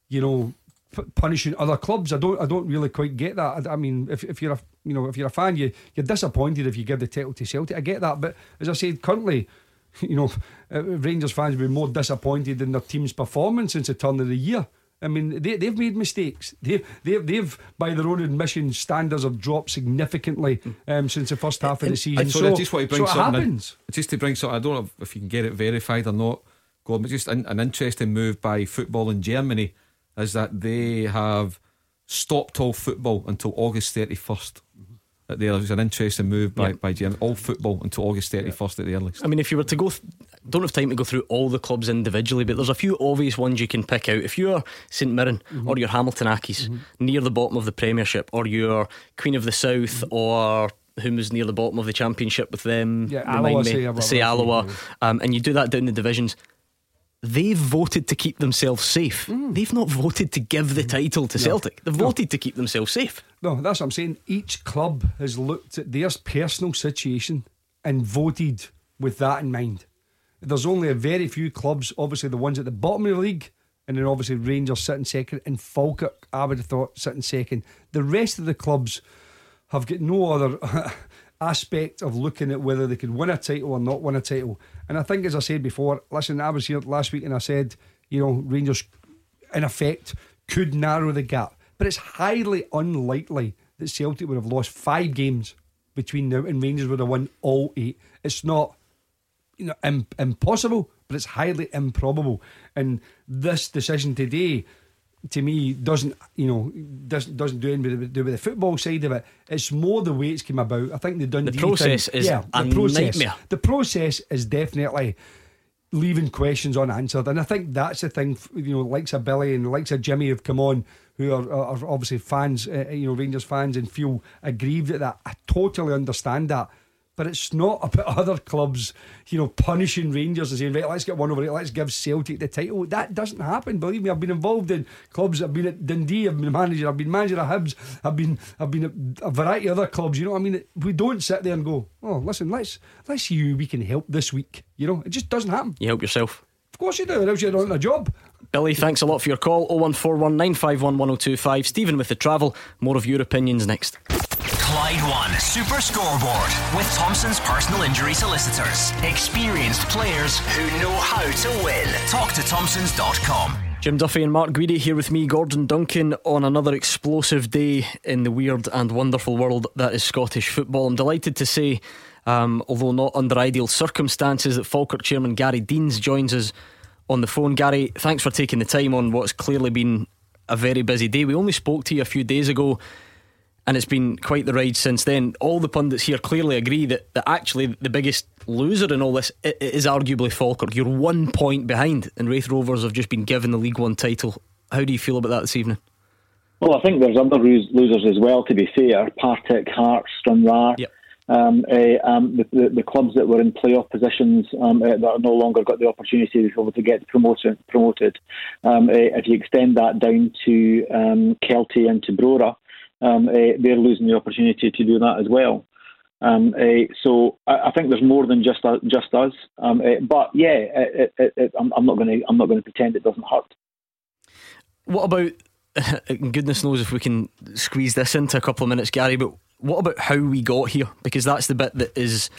you know, p- punishing other clubs. I don't I don't really quite get that. I, I, mean, if if you're a you know if you're a fan, you you're disappointed if you give the title to Celtic. I get that, but as I said, currently. <laughs> You know, uh, Rangers fans would be more disappointed in their team's performance since the turn of the year. I mean, they, they've made mistakes. They, they, they've, by their own admission, standards have dropped significantly um, since the first half of the season. so, I just want to bring so something in, just to bring something. I don't know if you can get it verified or not. God, but just an, an interesting move by football in Germany is that they have stopped all football until August thirty first there was an interesting move by, yeah. by Jim. All football until August 31st at the earliest. I mean, if you were to go, th- don't have time to go through all the clubs individually, but there's a few obvious ones you can pick out. If you're St Mirren mm-hmm. or you're Hamilton Accies, mm-hmm. near the bottom of the Premiership, or you're Queen of the South, mm-hmm. or who was near the bottom of the Championship with them, yeah, Alloa, me, say, Alloa, um, and you do that down the divisions they've voted to keep themselves safe. Mm. They've not voted to give the title to no. Celtic. They've no. voted to keep themselves safe. No, that's what I'm saying. Each club has looked at their personal situation and voted with that in mind. There's only a very few clubs, obviously the ones at the bottom of the league, and then obviously Rangers sitting second, and Falkirk, I would have thought, sitting second. The rest of the clubs have got no other <laughs> aspect of looking at whether they could win a title or not win a title. And I think, as I said before, listen, I was here last week and I said, you know, Rangers, in effect, could narrow the gap. But it's highly unlikely that Celtic would have lost five games between now and Rangers would have won all eight. It's not, you know, Im- impossible, but it's highly improbable. And this decision today to me doesn't you know doesn't doesn't do anything to do with the football side of it. It's more the way it's came about. I think the Dundee the process thing, is yeah, the process. Nightmare. The process is definitely leaving questions unanswered, and I think that's the thing. You know, likes of Billy and likes of Jimmy have come on, who are, are obviously fans, uh, you know, Rangers fans, and feel aggrieved at that. I totally understand that but it's not about <laughs> other clubs, you know, punishing Rangers and saying, right, let's get one over it, let's give Celtic the title. That doesn't happen. Believe me, I've been involved in clubs. I've been at Dundee, I've been manager, I've been manager of Hibs, I've been I've been at a variety of other clubs. You know what I mean? We don't sit there and go, oh, listen, let's let's see who we can help this week. You know, it just doesn't happen. You help yourself. Of course you do, or else you're not in a job. Billy, thanks a lot for your call. 01419511025. Stephen with the travel. More of your opinions next. Clyde One Super Scoreboard with Thompson's personal injury solicitors. Experienced players who know how to win. Talk to Thompsons.com. Jim Duffy and Mark Guidi here with me, Gordon Duncan, on another explosive day in the weird and wonderful world that is Scottish football. I'm delighted to say, um, although not under ideal circumstances, that Falkirk chairman Gary Deans joins us on the phone. Gary, thanks for taking the time on what's clearly been a very busy day. We only spoke to you a few days ago and it's been quite the ride since then. All the pundits here clearly agree that, that actually the biggest loser in all this is arguably Falkirk. You're one point behind, and Raith Rovers have just been given the League One title. How do you feel about that this evening? Well, I think there's other losers as well. To be fair, Partick, Hearts, Stranraer. Yep. Um, uh, um, the, the, the, clubs that were in playoff positions um, uh, that are no longer got the opportunity to be able to get promoted. promoted. Um, uh, if you extend that down to um, Kelty and to Brora, um, uh, they're losing the opportunity to do that as well. Um, uh, so I, I, think there's more than just uh, just us. Um, uh, but yeah, it, it, it, I'm, I'm, not going to I'm not going to pretend it doesn't hurt. What about? <laughs> Goodness knows if we can squeeze this into a couple of minutes, Gary. But what about how we got here? Because that's the bit that is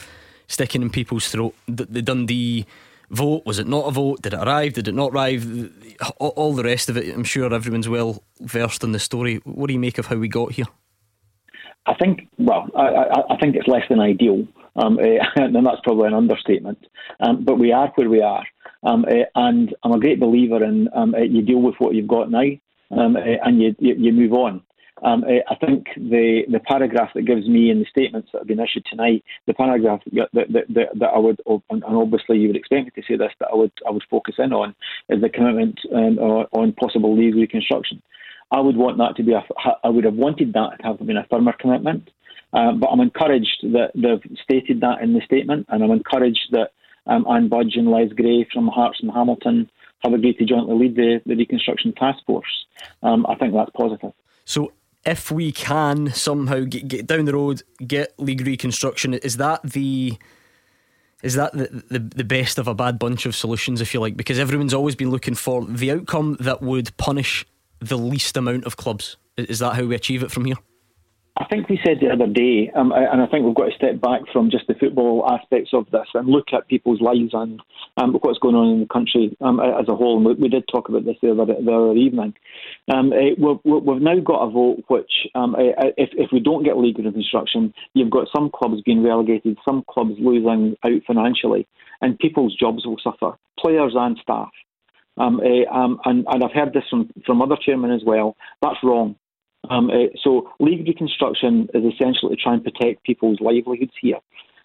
sticking in people's throat. The, the Dundee vote? Was it not a vote? Did it arrive? Did it not arrive? All, the rest of it. I'm sure everyone's well versed in the story. What do you make of how we got here? I think, well, I, I, I think it's less than ideal, um, uh, <laughs> and that's probably an understatement. Um, but we are where we are, um, uh, and I'm a great believer in um, uh, you deal with what you've got now, um, and you, you, you move on. Um, I think the, the paragraph that gives me in the statements that have been issued tonight, the paragraph that, that, that, that I would, and obviously you would expect me to say this, that I would I would focus in on is the commitment um, on possible league reconstruction. I would want that to be a, I would have wanted that to have been a firmer commitment. Uh, but I'm encouraged that they've stated that in the statement, and I'm encouraged that um, Ann Budge and Les Gray from Hearts and Hamilton have agreed to jointly lead the, the reconstruction task force. Um, I think that's positive. So, if we can somehow get, get, down the road, get league reconstruction, is that the is that the, the the best of a bad bunch of solutions, if you like? Because everyone's always been looking for the outcome that would punish the least amount of clubs. Is that how we achieve it from here? I think we said the other day, um, and I think we've got to step back from just the football aspects of this and look at people's lives and um, what's going on in the country um, as a whole. And we, we, did talk about this the other, the other evening. Um, uh, we've, we've, now got a vote which, um, uh, if, if we don't get league reconstruction, you've got some clubs being relegated, some clubs losing out financially, and people's jobs will suffer, players and staff. Um, and, and, I've heard this from, from other chairmen as well. That's wrong. Um, uh, so league reconstruction is essentially to try and protect people's livelihoods here.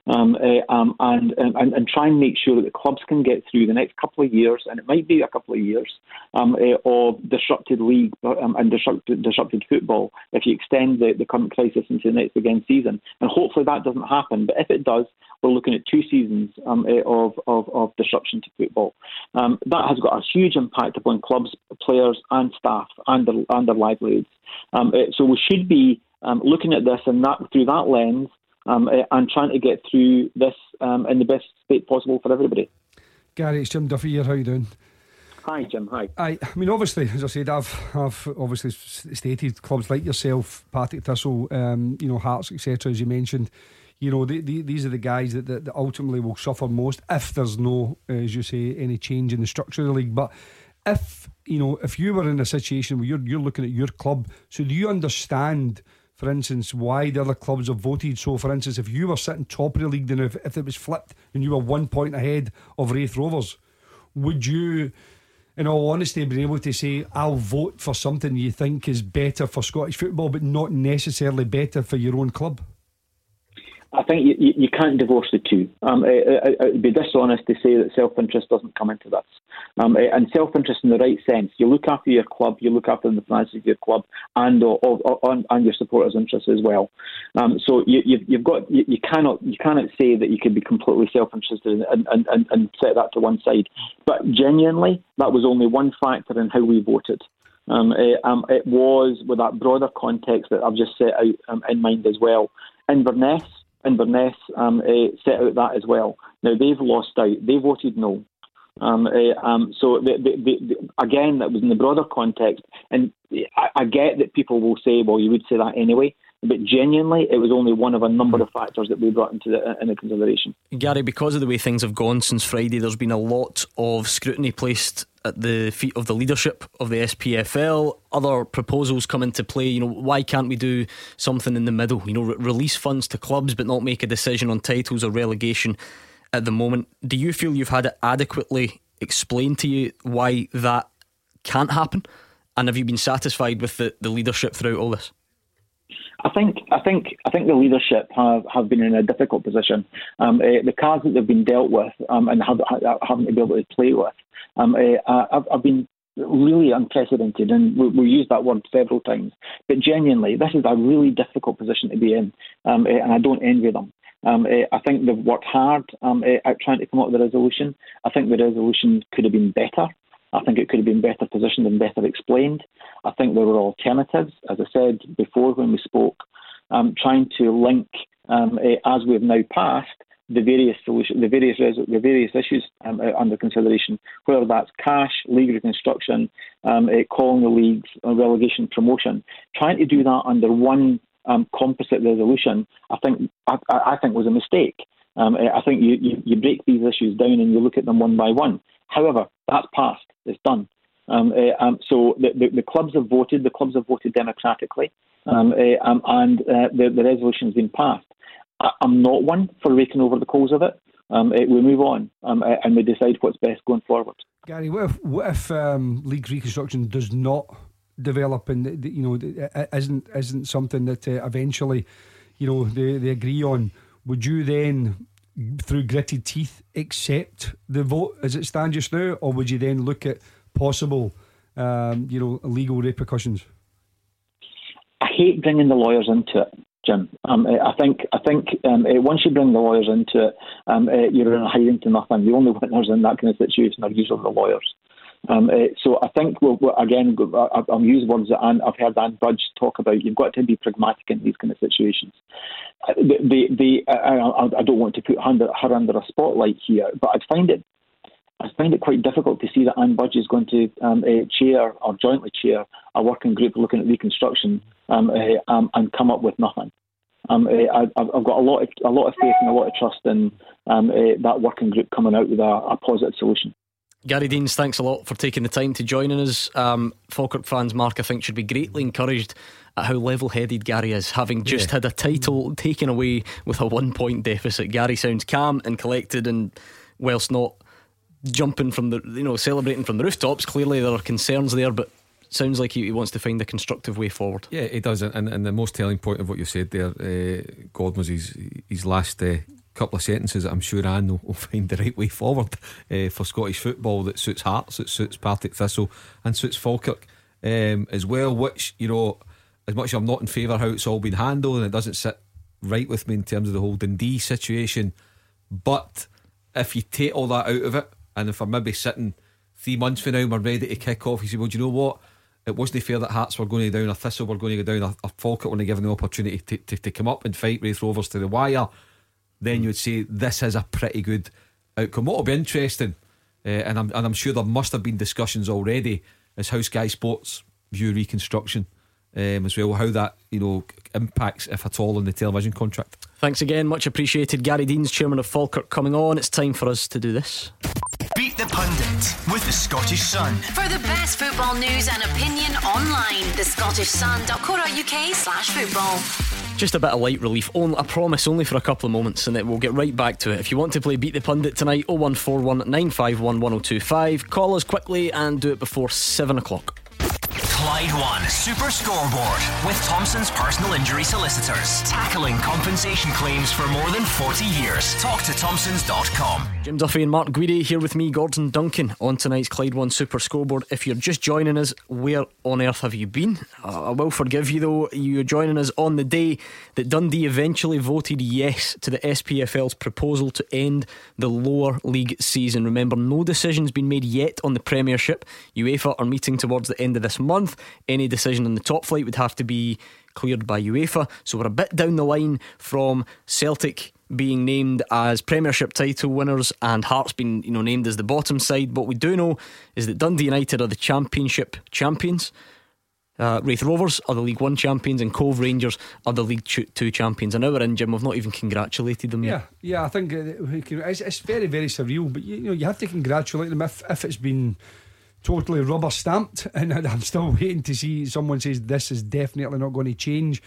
Um, uh, um, and, and, and try and make sure that the clubs can get through the next couple of years, and it might be a couple of years, um, uh, of disrupted league um, and disrupted, disrupted football if you extend the, the current crisis into the next again season. And hopefully that doesn't happen. But if it does, we're looking at two seasons um, uh, of, of, of, disruption to football. Um, that has got a huge impact upon clubs, players, and staff and their, and their livelihoods. Um, so we should be looking at this and that through that lens um, eh, and trying to get through this um, in the best state possible for everybody. Gary, it's Jim Duffy here. How you doing? Hi, Jim. Hi. I, I mean, obviously, as I said, I've, I've obviously stated clubs like yourself, Partick Thistle, um, you know, Hearts, etc. As you mentioned, you know, the, the, these are the guys that, that, that, ultimately will suffer most if there's no, as you say, any change in the structure of the league. But if you know, if you were in a situation where you're you're looking at your club, so do you understand? For instance, why the other clubs have voted. So, for instance, if you were sitting top of the league, then if, if it was flipped and you were one point ahead of Raith Rovers, would you, in all honesty, be able to say, I'll vote for something you think is better for Scottish football, but not necessarily better for your own club? I think you, you, you can't divorce the two. Um, it, it, it'd be dishonest to say that self interest doesn't come into this. Um, and self interest in the right sense, you look after your club, you look after the finances of your club, and or, or, or, and your supporters' interests as well. Um, so you, have you've got you, you, cannot you cannot say that you could be completely self interested and, and, and, and set that to one side. But genuinely, that was only one factor in how we voted. Um, it, eh, um, it was with that broader context that I've just set out um, in mind as well. Inverness, Inverness um, uh, set out that as well. Now they've lost out. They voted no. Um, uh, so again, that was in the broader context, and I, I, get that people will say, "Well, you would say that anyway." But genuinely, it was only one of a number of factors that we brought into the, uh, into consideration. Gary, because of the way things have gone since Friday, there's been a lot of scrutiny placed at the feet of the leadership of the SPFL. Other proposals come into play. You know, why can't we do something in the middle? You know, re- release funds to clubs, but not make a decision on titles or relegation at the moment. Do you feel you've had it adequately explained to you why that can't happen? And have you been satisfied with the, the leadership throughout all this? I think I think I think the leadership have, have been in a difficult position. Um, uh, the cards that they've been dealt with um, and have, haven't been able to play with um, uh, have, have been really unprecedented, and we, we used that word several times. But genuinely, this is a really difficult position to be in, um, uh, and I don't envy them. Um, I think they've worked hard um, at trying to come up with a resolution. I think the resolution could have been better. I think it could have been better positioned and better explained. I think there were alternatives, as I said before when we spoke, um, trying to link, um, as we have now passed, the various the various the various issues um, uh, under consideration, whether that's cash, league reconstruction, um, calling the leagues, relegation, promotion, trying to do that under one um, composite resolution, I think I, I think was a mistake. Um, I think you, you, you, break these issues down and you look at them one by one. However, that's passed. It's done. Um, uh, um, so the, the, the, clubs have voted. The clubs have voted democratically, um, uh, and uh, the, the resolution has been passed. I, am not one for raking over the coals of it. Um, uh, we move on um, and we decide what's best going forward. Gary, what if, what if league reconstruction does not develop and you know isn't isn't something that uh, eventually you know they, they agree on would you then through gritted teeth accept the vote as it stands just now or would you then look at possible um, you know legal repercussions I hate bringing the lawyers into it Jim. Um, I think I think um, once you bring the lawyers into it, um, you're in a hiding to nothing. The only winners in that kind of situation are usually the lawyers. Um, uh, so I think we'll, we'll, again, I, will use words that Ann, I've heard Ann Budge talk about. You've got to be pragmatic in these kind of situations. Uh, the, I, I, don't want to put her under, her under a spotlight here, but I find it I find it quite difficult to see that Ann Budge is going to um, uh, chair or jointly chair a working group looking at reconstruction um, uh, and come up with nothing. Um, uh, I, have got a lot of a lot of faith and a lot of trust in um, uh, that working group coming out with a, a positive solution. Gary Deans, thanks a lot for taking the time to join us. Um, Falkirk fans, Mark, I think, should be greatly encouraged at how level headed Gary is, having just yeah. had a title taken away with a one point deficit. Gary sounds calm and collected, and whilst not jumping from the, you know, celebrating from the rooftops, clearly there are concerns there, but sounds like he, wants to find a constructive way forward. Yeah, he does. And, and the most telling point of what you said there, uh, God, was his, his last uh, couple of sentences that I'm sure Ann will, will <laughs> find the right way forward uh, for Scottish football that suits Hearts, that suits Partick Thistle, and suits Falkirk um, as well. Which you know, as much as I'm not in favour how it's all been handled, and it doesn't sit right with me in terms of the whole Dundee situation. But if you take all that out of it, and if I'm maybe sitting three months from now, we're ready to kick off, you say, well, do you know what? It wasn't fair that Hearts were going to go down, a Thistle were going to go down, a, Falkirk were given the opportunity to, to, to come up and fight Raith Rovers to the wire then you would say this is a pretty good outcome. What will be interesting, uh, and I'm and I'm sure there must have been discussions already, is how Sky Sports view reconstruction. Um, as well, how that you know impacts, if at all, on the television contract. Thanks again, much appreciated. Gary Deans, chairman of Falkirk, coming on. It's time for us to do this. Beat the pundit with the Scottish Sun. For the best football news and opinion online, the Scottish Sun.co.uk slash football. Just a bit of light relief. Only, I promise, only for a couple of moments, and then we'll get right back to it. If you want to play Beat the Pundit tonight, 0141 951 1025. Call us quickly and do it before 7 o'clock. Clyde One Super Scoreboard with Thompson's personal injury solicitors. Tackling compensation claims for more than 40 years. Talk to Thompson's.com. Jim Duffy and Mark Guidi here with me, Gordon Duncan, on tonight's Clyde One Super Scoreboard. If you're just joining us, where on earth have you been? I will forgive you though, you're joining us on the day that Dundee eventually voted yes to the SPFL's proposal to end the lower league season. Remember, no decision's been made yet on the Premiership. UEFA are meeting towards the end of this month. Any decision on the top flight would have to be cleared by UEFA. So we're a bit down the line from Celtic being named as Premiership title winners and Hearts being you know named as the bottom side. What we do know is that Dundee United are the Championship champions. Uh, Raith Rovers are the League One champions, and Cove Rangers are the League Two champions. And now we're in, Jim. We've not even congratulated them yeah, yet. Yeah, I think uh, it's, it's very, very surreal. But you, you know, you have to congratulate them if, if it's been totally rubber stamped, <laughs> and I'm still waiting to see someone says this is definitely not going to change.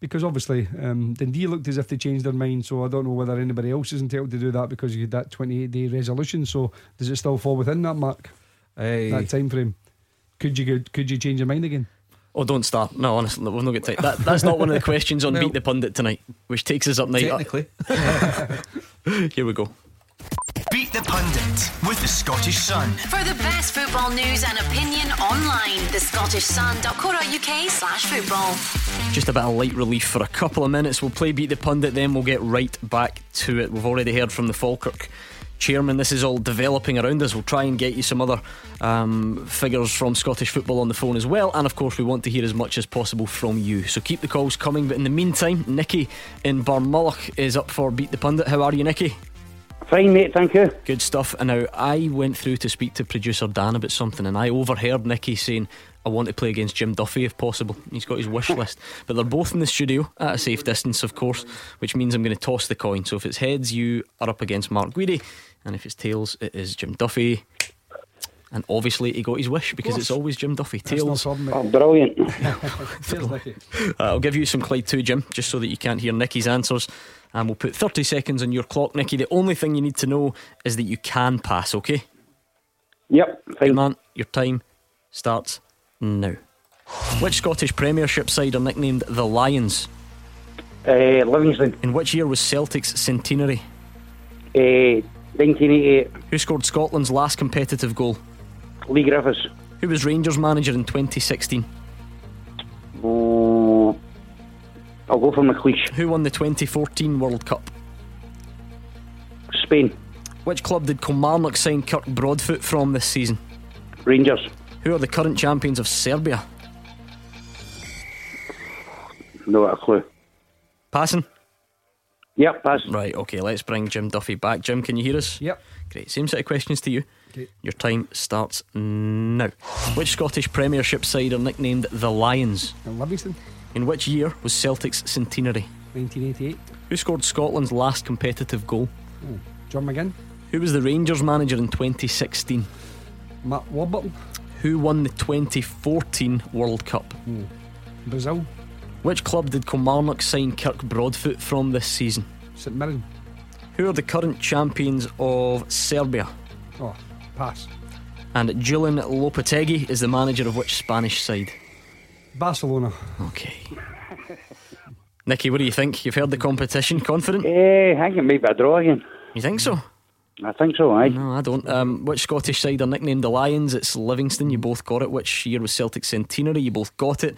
Because obviously, um, Dundee looked as if they changed their mind, so I don't know whether anybody else is entitled to do that because you had that 28 day resolution. So, does it still fall within that mark? Aye. That time frame? Could you could you change your mind again? Oh, don't start. No, honestly, we've not got time. That, that's not one of the questions on <laughs> well, Beat the Pundit tonight, which takes us up night. Technically. <laughs> Here we go. Beat the Pundit with the Scottish Sun. For the best football news and opinion online, the Scottish Sun.co.uk slash football. Just a bit of light relief for a couple of minutes. We'll play Beat the Pundit, then we'll get right back to it. We've already heard from the Falkirk chairman. This is all developing around us. We'll try and get you some other um, figures from Scottish football on the phone as well. And of course, we want to hear as much as possible from you. So keep the calls coming. But in the meantime, Nicky in Barmulloch is up for Beat the Pundit. How are you, Nicky? Fine, mate, thank you. Good stuff. And now I went through to speak to producer Dan about something, and I overheard Nicky saying, I want to play against Jim Duffy if possible. He's got his wish <laughs> list. But they're both in the studio at a safe distance, of course, which means I'm going to toss the coin. So if it's heads, you are up against Mark Guidi, and if it's tails, it is Jim Duffy. And obviously, he got his wish because it's always Jim Duffy. Tails. oh, brilliant. <laughs> uh, I'll give you some Clyde too, Jim, just so that you can't hear Nicky's answers and we'll put 30 seconds on your clock, Nicky. The only thing you need to know is that you can pass, okay? Yep, fine. man, your time starts now. Which Scottish Premiership side are nicknamed the Lions? Uh, Livingston. In which year was Celtic's centenary? Uh, 1988. Who scored Scotland's last competitive goal? Leigh Griffiths. Who was Rangers manager in 2016? Oh, I'll go for McLeish. Who won the 2014 World Cup? Spain. Which club did Kilmarnock sign Kirk Broadfoot from this season? Rangers. Who are the current champions of Serbia? No a clue. Passing? Yep, pass. Right, okay, let's bring Jim Duffy back. Jim, can you hear us? Yep. Great. Same set of questions to you. Okay. Your time starts now. Which Scottish Premiership side are nicknamed the Lions? And Livingston, In which year was Celtic's centenary? 1988. Who scored Scotland's last competitive goal? Oh, John McGinn, Who was the Rangers manager in 2016? Matt Warburton, Who won the 2014 World Cup? Hmm. Brazil, Which club did Kilmarnock sign Kirk Broadfoot from this season? St Mirren. Who are the current champions of Serbia? Oh, pass. And Julen Lopetegui is the manager of which Spanish side? Barcelona. Okay. Nicky, what do you think? You've heard the competition. Confident? Eh, I think it might be a draw again. You think so? I think so, aye. No, I don't. Um, which Scottish side are nicknamed the Lions? It's Livingston. You both got it. Which year was Celtic centenary? You both got it.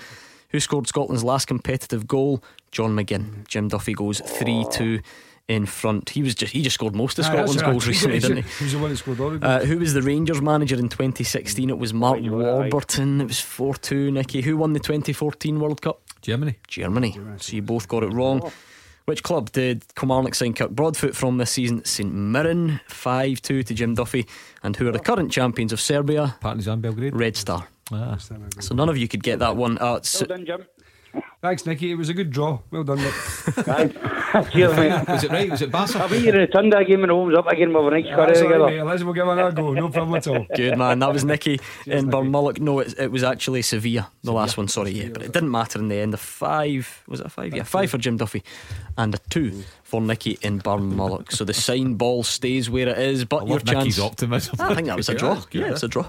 Who scored Scotland's last competitive goal? John McGinn. Jim Duffy goes three two in front. He was just he just scored most of Scotland's right. goals recently, <laughs> didn't he? He was the one who scored all the Uh, who was the Rangers manager in 2016? It was Mark Right, right. Warburton. It was 4 2, Nicky. Who won the 2014 World Cup? Germany. Germany. So you both got it wrong. Which club did Kilmarnock sign Kirk Broadfoot from this season? St Mirren, 5 2 to Jim Duffy. And who are the current champions of Serbia? Partizan Belgrade. Red Star. Ah. So none of you could get that one. Uh, s- Well done, Jim. Thanks, Nicky. It was a good draw. Well done, Nick. Aye. <laughs> Cheers, mate. Was it right? Was it Barca? I'll be here returned that game and homes up again with a nice curry That's all right, together. mate. Let's we'll give another go. No problem at all. <laughs> Good man, that was Nicky in Nicky. Barmulloch. No, it, it was actually Sevilla, the last one. Sorry, yeah, but it didn't matter in the end. A five was it a five? Yeah, five for Jim Duffy, and a two for Nicky in Barmulloch. So the sign ball stays where it is, but I your love Nicky's chance. optimism. I think that was a Yeah, draw. <laughs> that's good, Yeah, it's a draw.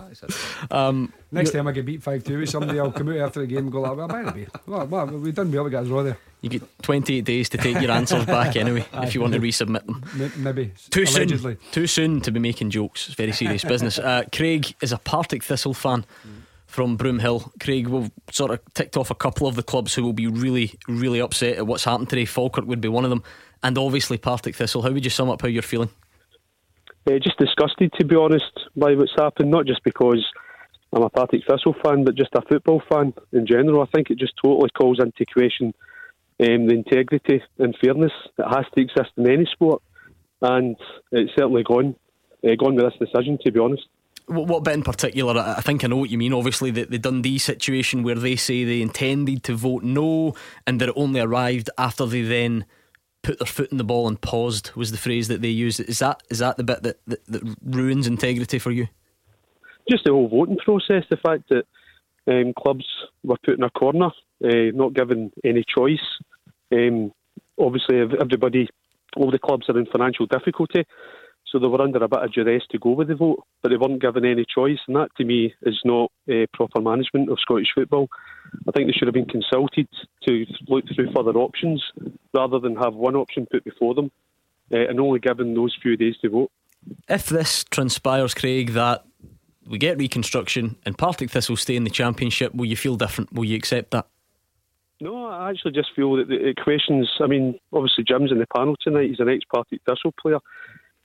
Um, Next time I get beat 5 2 with somebody, I'll come out after the game and go, like, well, by the way, well, well, we've done well to get a draw there. you get 28 days to take your answers <laughs> back anyway, if you want to resubmit them. M- maybe. Too Allegedly. soon. Too soon to be making jokes. It's very serious <laughs> business. Uh, Craig is a Partick Thistle fan from Broomhill. Craig will sort of ticked off a couple of the clubs who will be really, really upset at what's happened today. Falkirk would be one of them, and obviously Partick Thistle. How would you sum up how you're feeling? Uh, just disgusted, to be honest, by what's happened. Not just because I'm a Partick Thistle fan, but just a football fan in general. I think it just totally calls into question um, the integrity and fairness that has to exist in any sport, and it's certainly gone uh, gone with this decision. To be honest. What, bit in particular? I I think I know what you mean. Obviously, the, the Dundee situation where they say they intended to vote no and that it only arrived after they then put their foot in the ball and paused was the phrase that they used. Is that is that the bit that, that, that ruins integrity for you? Just the whole voting process, the fact that um, clubs were put in a corner, uh, not given any choice. Um, obviously, everybody, all the clubs are in financial difficulty, so they were under a bit of duress to go with the vote, but they weren't given any choice, and that to me is not uh, proper management of Scottish football. I think they should have been consulted to look through further options rather than have one option put before them uh, and only given those few days to vote. If this transpires, Craig, that we get reconstruction and Partick Thistle stay in the championship, will you feel different? Will you accept that? No, I actually just feel that the- questions. I mean, obviously Jim's in the panel tonight. He's an ex-Partick Thistle player.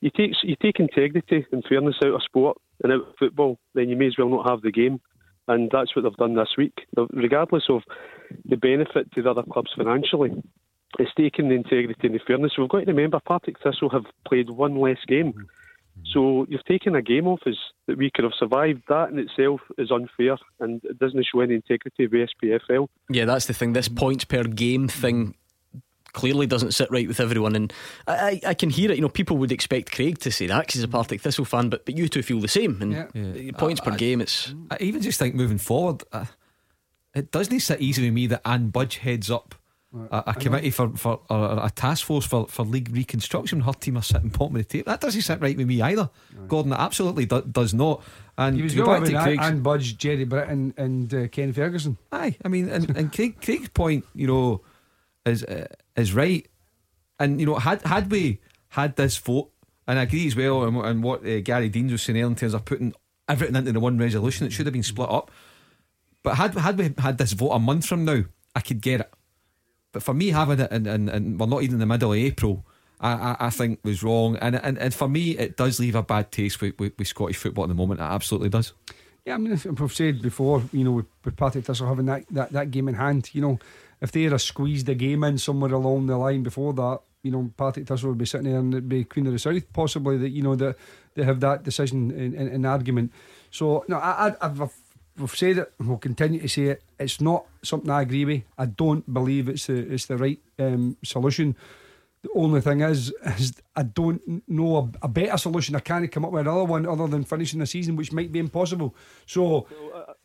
You take you take integrity and fairness out of sport and out of football, then you may as well not have the game. And that's what they've done this week. Regardless of the benefit to the other clubs financially, it's taken the integrity and the fairness. We've got to remember Partick Thistle have played one less game. So you've taken a game off us that we could have survived. That in itself is unfair and it doesn't show any integrity of the SPFL. Yeah, that's the thing. This points per game thing clearly doesn't sit right with everyone, and I, I, I can hear it. You know, people would expect Craig to say that because he's a Partick Thistle fan, but but you two feel the same. And Yeah. Yeah. points per I- I- game, it's I even just think moving forward, uh, it doesn't sit easy with me that Ann Budge heads up a, a committee for, for or a task force for, for league reconstruction. Her team are sitting bottom of the table. That doesn't sit right with me either. Gordon, it absolutely do, does not. And he was going back to with Craig's, Ann Budge, Gerry Britton, and uh, Ken Ferguson. Aye, I mean, and, and Craig, Craig's point, you know, is uh, is right. And you know, had had we had this vote, and I agree as well, and, and what uh, Gary Deans was saying earlier in terms of putting everything into the one resolution, it should have been split up. But had had we had this vote a month from now, I could get it. But for me, having it and and, and we're not even in the middle of April. I, I, I think was wrong, and, and and for me, it does leave a bad taste with, with, with Scottish football at the moment. It absolutely does. Yeah, I mean, I've said before, you know, with, Partick Thistle having that, that, that game in hand, you know, if they'd have squeezed a game in somewhere along the line before that, you know, Partick Thistle would be sitting there and it'd be Queen of the South, possibly that you know that they have that decision in, in, in argument. So no, I, I've, I've said it and we'll continue to say it. It's not something I agree with. I don't believe it's the it's the right um, solution. The only thing is, is I don't know a, a, better solution. I can't come up with another one other than finishing the season, which might be impossible. So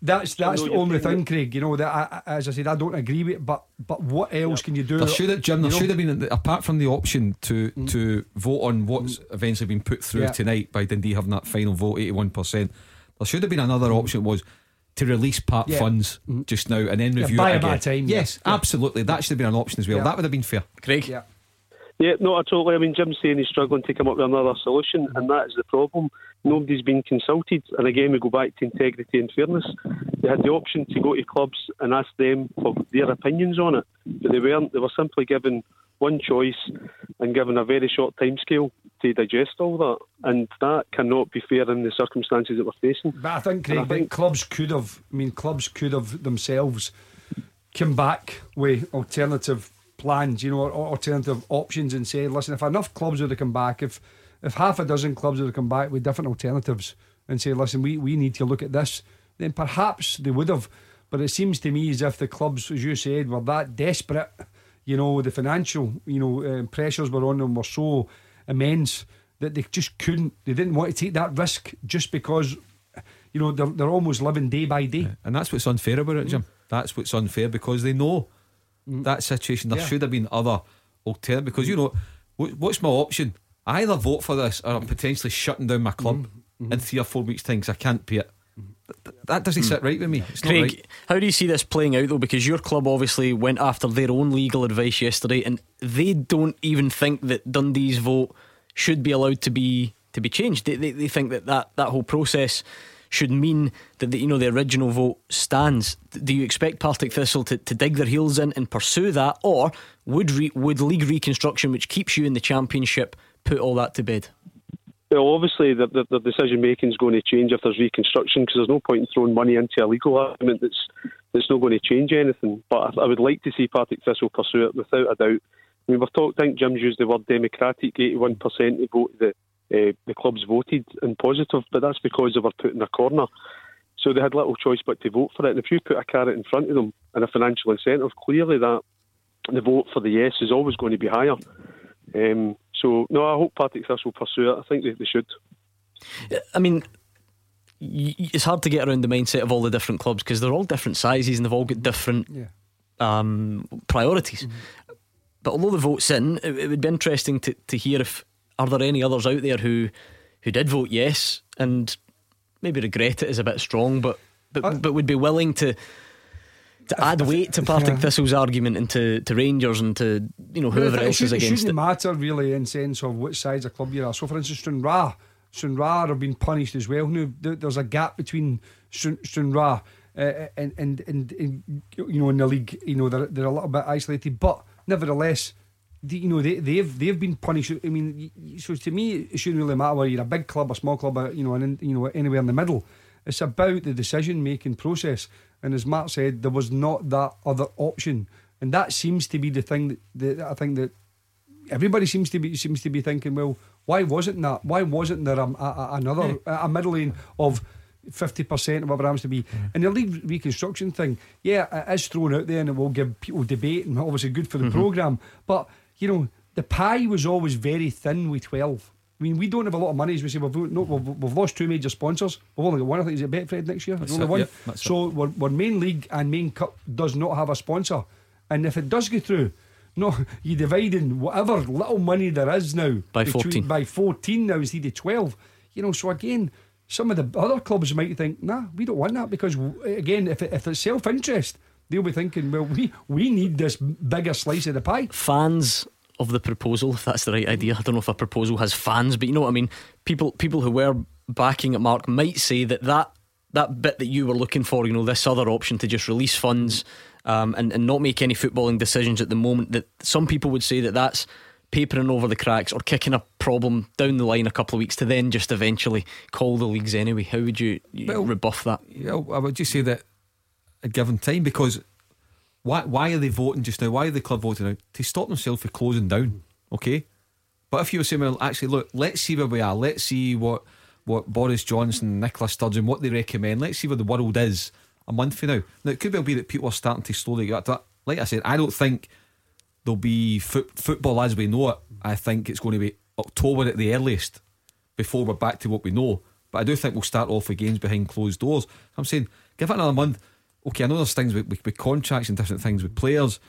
that's that's the only thing, Craig. You know that I, as I said, I don't agree with it. But but what else can you do? There should have, Jim. There should have been apart from the option to mm. to vote on what's mm. eventually been put through yeah. tonight by Dundee having that final vote, eighty one percent. There should have been another mm. option. Was to release part yeah. funds mm. just now and then review yeah, it again. Time, yes, absolutely. That should have been an option as well. That would have been fair. Craig. Yeah. Yeah, no, totally. I mean, Jim's saying he's struggling to come up with another solution, and that is the problem. Nobody's been consulted. And again, we go back to integrity and fairness. They had the option to go to clubs and ask them for their opinions on it, but they weren't. They were simply given one choice and given a very short time scale to digest all that. And that cannot be fair in the circumstances that we're facing. But I think, Craig, I think clubs could have, I mean, clubs could have themselves come back with alternative plans, you know, or alternative options and say, listen, if enough clubs were to come back, if if half a dozen clubs were to come back with different alternatives and say, listen, we, we need to look at this, then perhaps they would have. But it seems to me as if the clubs, as you said, were that desperate. You know, the financial, you know, uh, pressures were on them were so immense that they just couldn't. They didn't want to take that risk just because, you know, they're, they're almost living day by day. Yeah. And that's what's unfair about it, Jim. Mm. That's what's unfair because they know. That situation. There yeah. should have been other alternative because you know what's my option? I either vote for this or I'm potentially shutting down my club mm-hmm. in three or four weeks' time because I can't pay it. That doesn't mm. sit right with me. It's Craig, right. how do you see this playing out though? Because your club obviously went after their own legal advice yesterday, and they don't even think that Dundee's vote should be allowed to be to be changed. They, they, they think that, that that whole process should mean that the, you know the original vote stands. Do you expect Partick Thistle to, to dig their heels in and pursue that, or would re, would league reconstruction, which keeps you in the championship, put all that to bed? Well, obviously, the, the, the decision making is going to change if there's reconstruction because there's no point in throwing money into a legal argument that's that's not going to change anything. But I, I would like to see Partick Thistle pursue it without a doubt. I mean, we've talked. I think Jim's used the word democratic. Eighty-one percent vote the uh, the clubs voted in positive, but that's because they were put in a corner. So they had little choice but to vote for it. And if you put a carrot in front of them and a financial incentive, clearly that the vote for the yes is always going to be higher. Um, so no, I hope Partick Thistle will pursue it. I think they, they should. I mean, it's hard to get around the mindset of all the different clubs because they're all different sizes and they've all got different yeah. um, priorities. Mm-hmm. But although the vote's in, it, it would be interesting to, to hear if are there any others out there who who did vote yes and maybe regret it is a bit strong, but but, uh, but would be willing to to add weight to Partick yeah. Thistle's argument and to, to Rangers and to you know whoever else is against it. It shouldn't matter really in sense of which side's a club you are. So for instance, Stranraer, Stranraer have been punished as well. Now there's a gap between Stranraer uh, and, and, and and you know in the league, you know they're they're a little bit isolated, but nevertheless you know they they've they've been punished. I mean, so to me, it shouldn't really matter whether you're a big club, a small club, or, you know, and you know anywhere in the middle. It's about the decision making process. And as Matt said, there was not that other option, and that seems to be the thing that, that I think that everybody seems to be seems to be thinking. Well, why wasn't that? Why wasn't there a, a, another a middling of? 50% of whatever happens to be. Mm. And the league reconstruction thing, yeah, it is thrown out there and it will give people debate and obviously good for the mm-hmm. programme. But you know, the pie was always very thin with 12. I mean, we don't have a lot of money, as we say. We've, no, we've, we've lost two major sponsors. We've only got one. I think is it Betfred next year. only it, one. Yep, so we're, we're, main league and main cup does not have a sponsor, And if it does go through, no, you're dividing whatever little money there is now by fourteen. By fourteen now instead of twelve. You know, so again, some of the other clubs might think, nah, we don't want that because again, if it, if it's self interest, they'll be thinking, well, we we need this bigger slice of the pie. Fans of the proposal, if that's the right idea. I don't know if a proposal has fans, but you know what I mean. People people who were backing at Mark might say that that that bit that you were looking for, you know, this other option to just release funds um, and, and not make any footballing decisions at the moment, that some people would say that that's papering over the cracks or kicking a problem down the line a couple of weeks to then just eventually call the leagues anyway. How would you, you well, rebuff that? Yeah, I would just say that a given time because why why are they voting just now? Why are the club voting now? To stop themselves from closing down. Okay? But if you were saying, well, actually, look, let's see where we are. Let's see what what Boris Johnson, Nicola Sturgeon, what they recommend. Let's see where the world is a month from now. Now, it could well be that people are starting to slowly get that. Like I said, I don't think there'll be foot, football as we know it. I think it's going to be October at the earliest before we're back to what we know. But I do think we'll start off with games behind closed doors. I'm saying, give it another month. Okay, I know there's things with, with, with contracts and different things with players.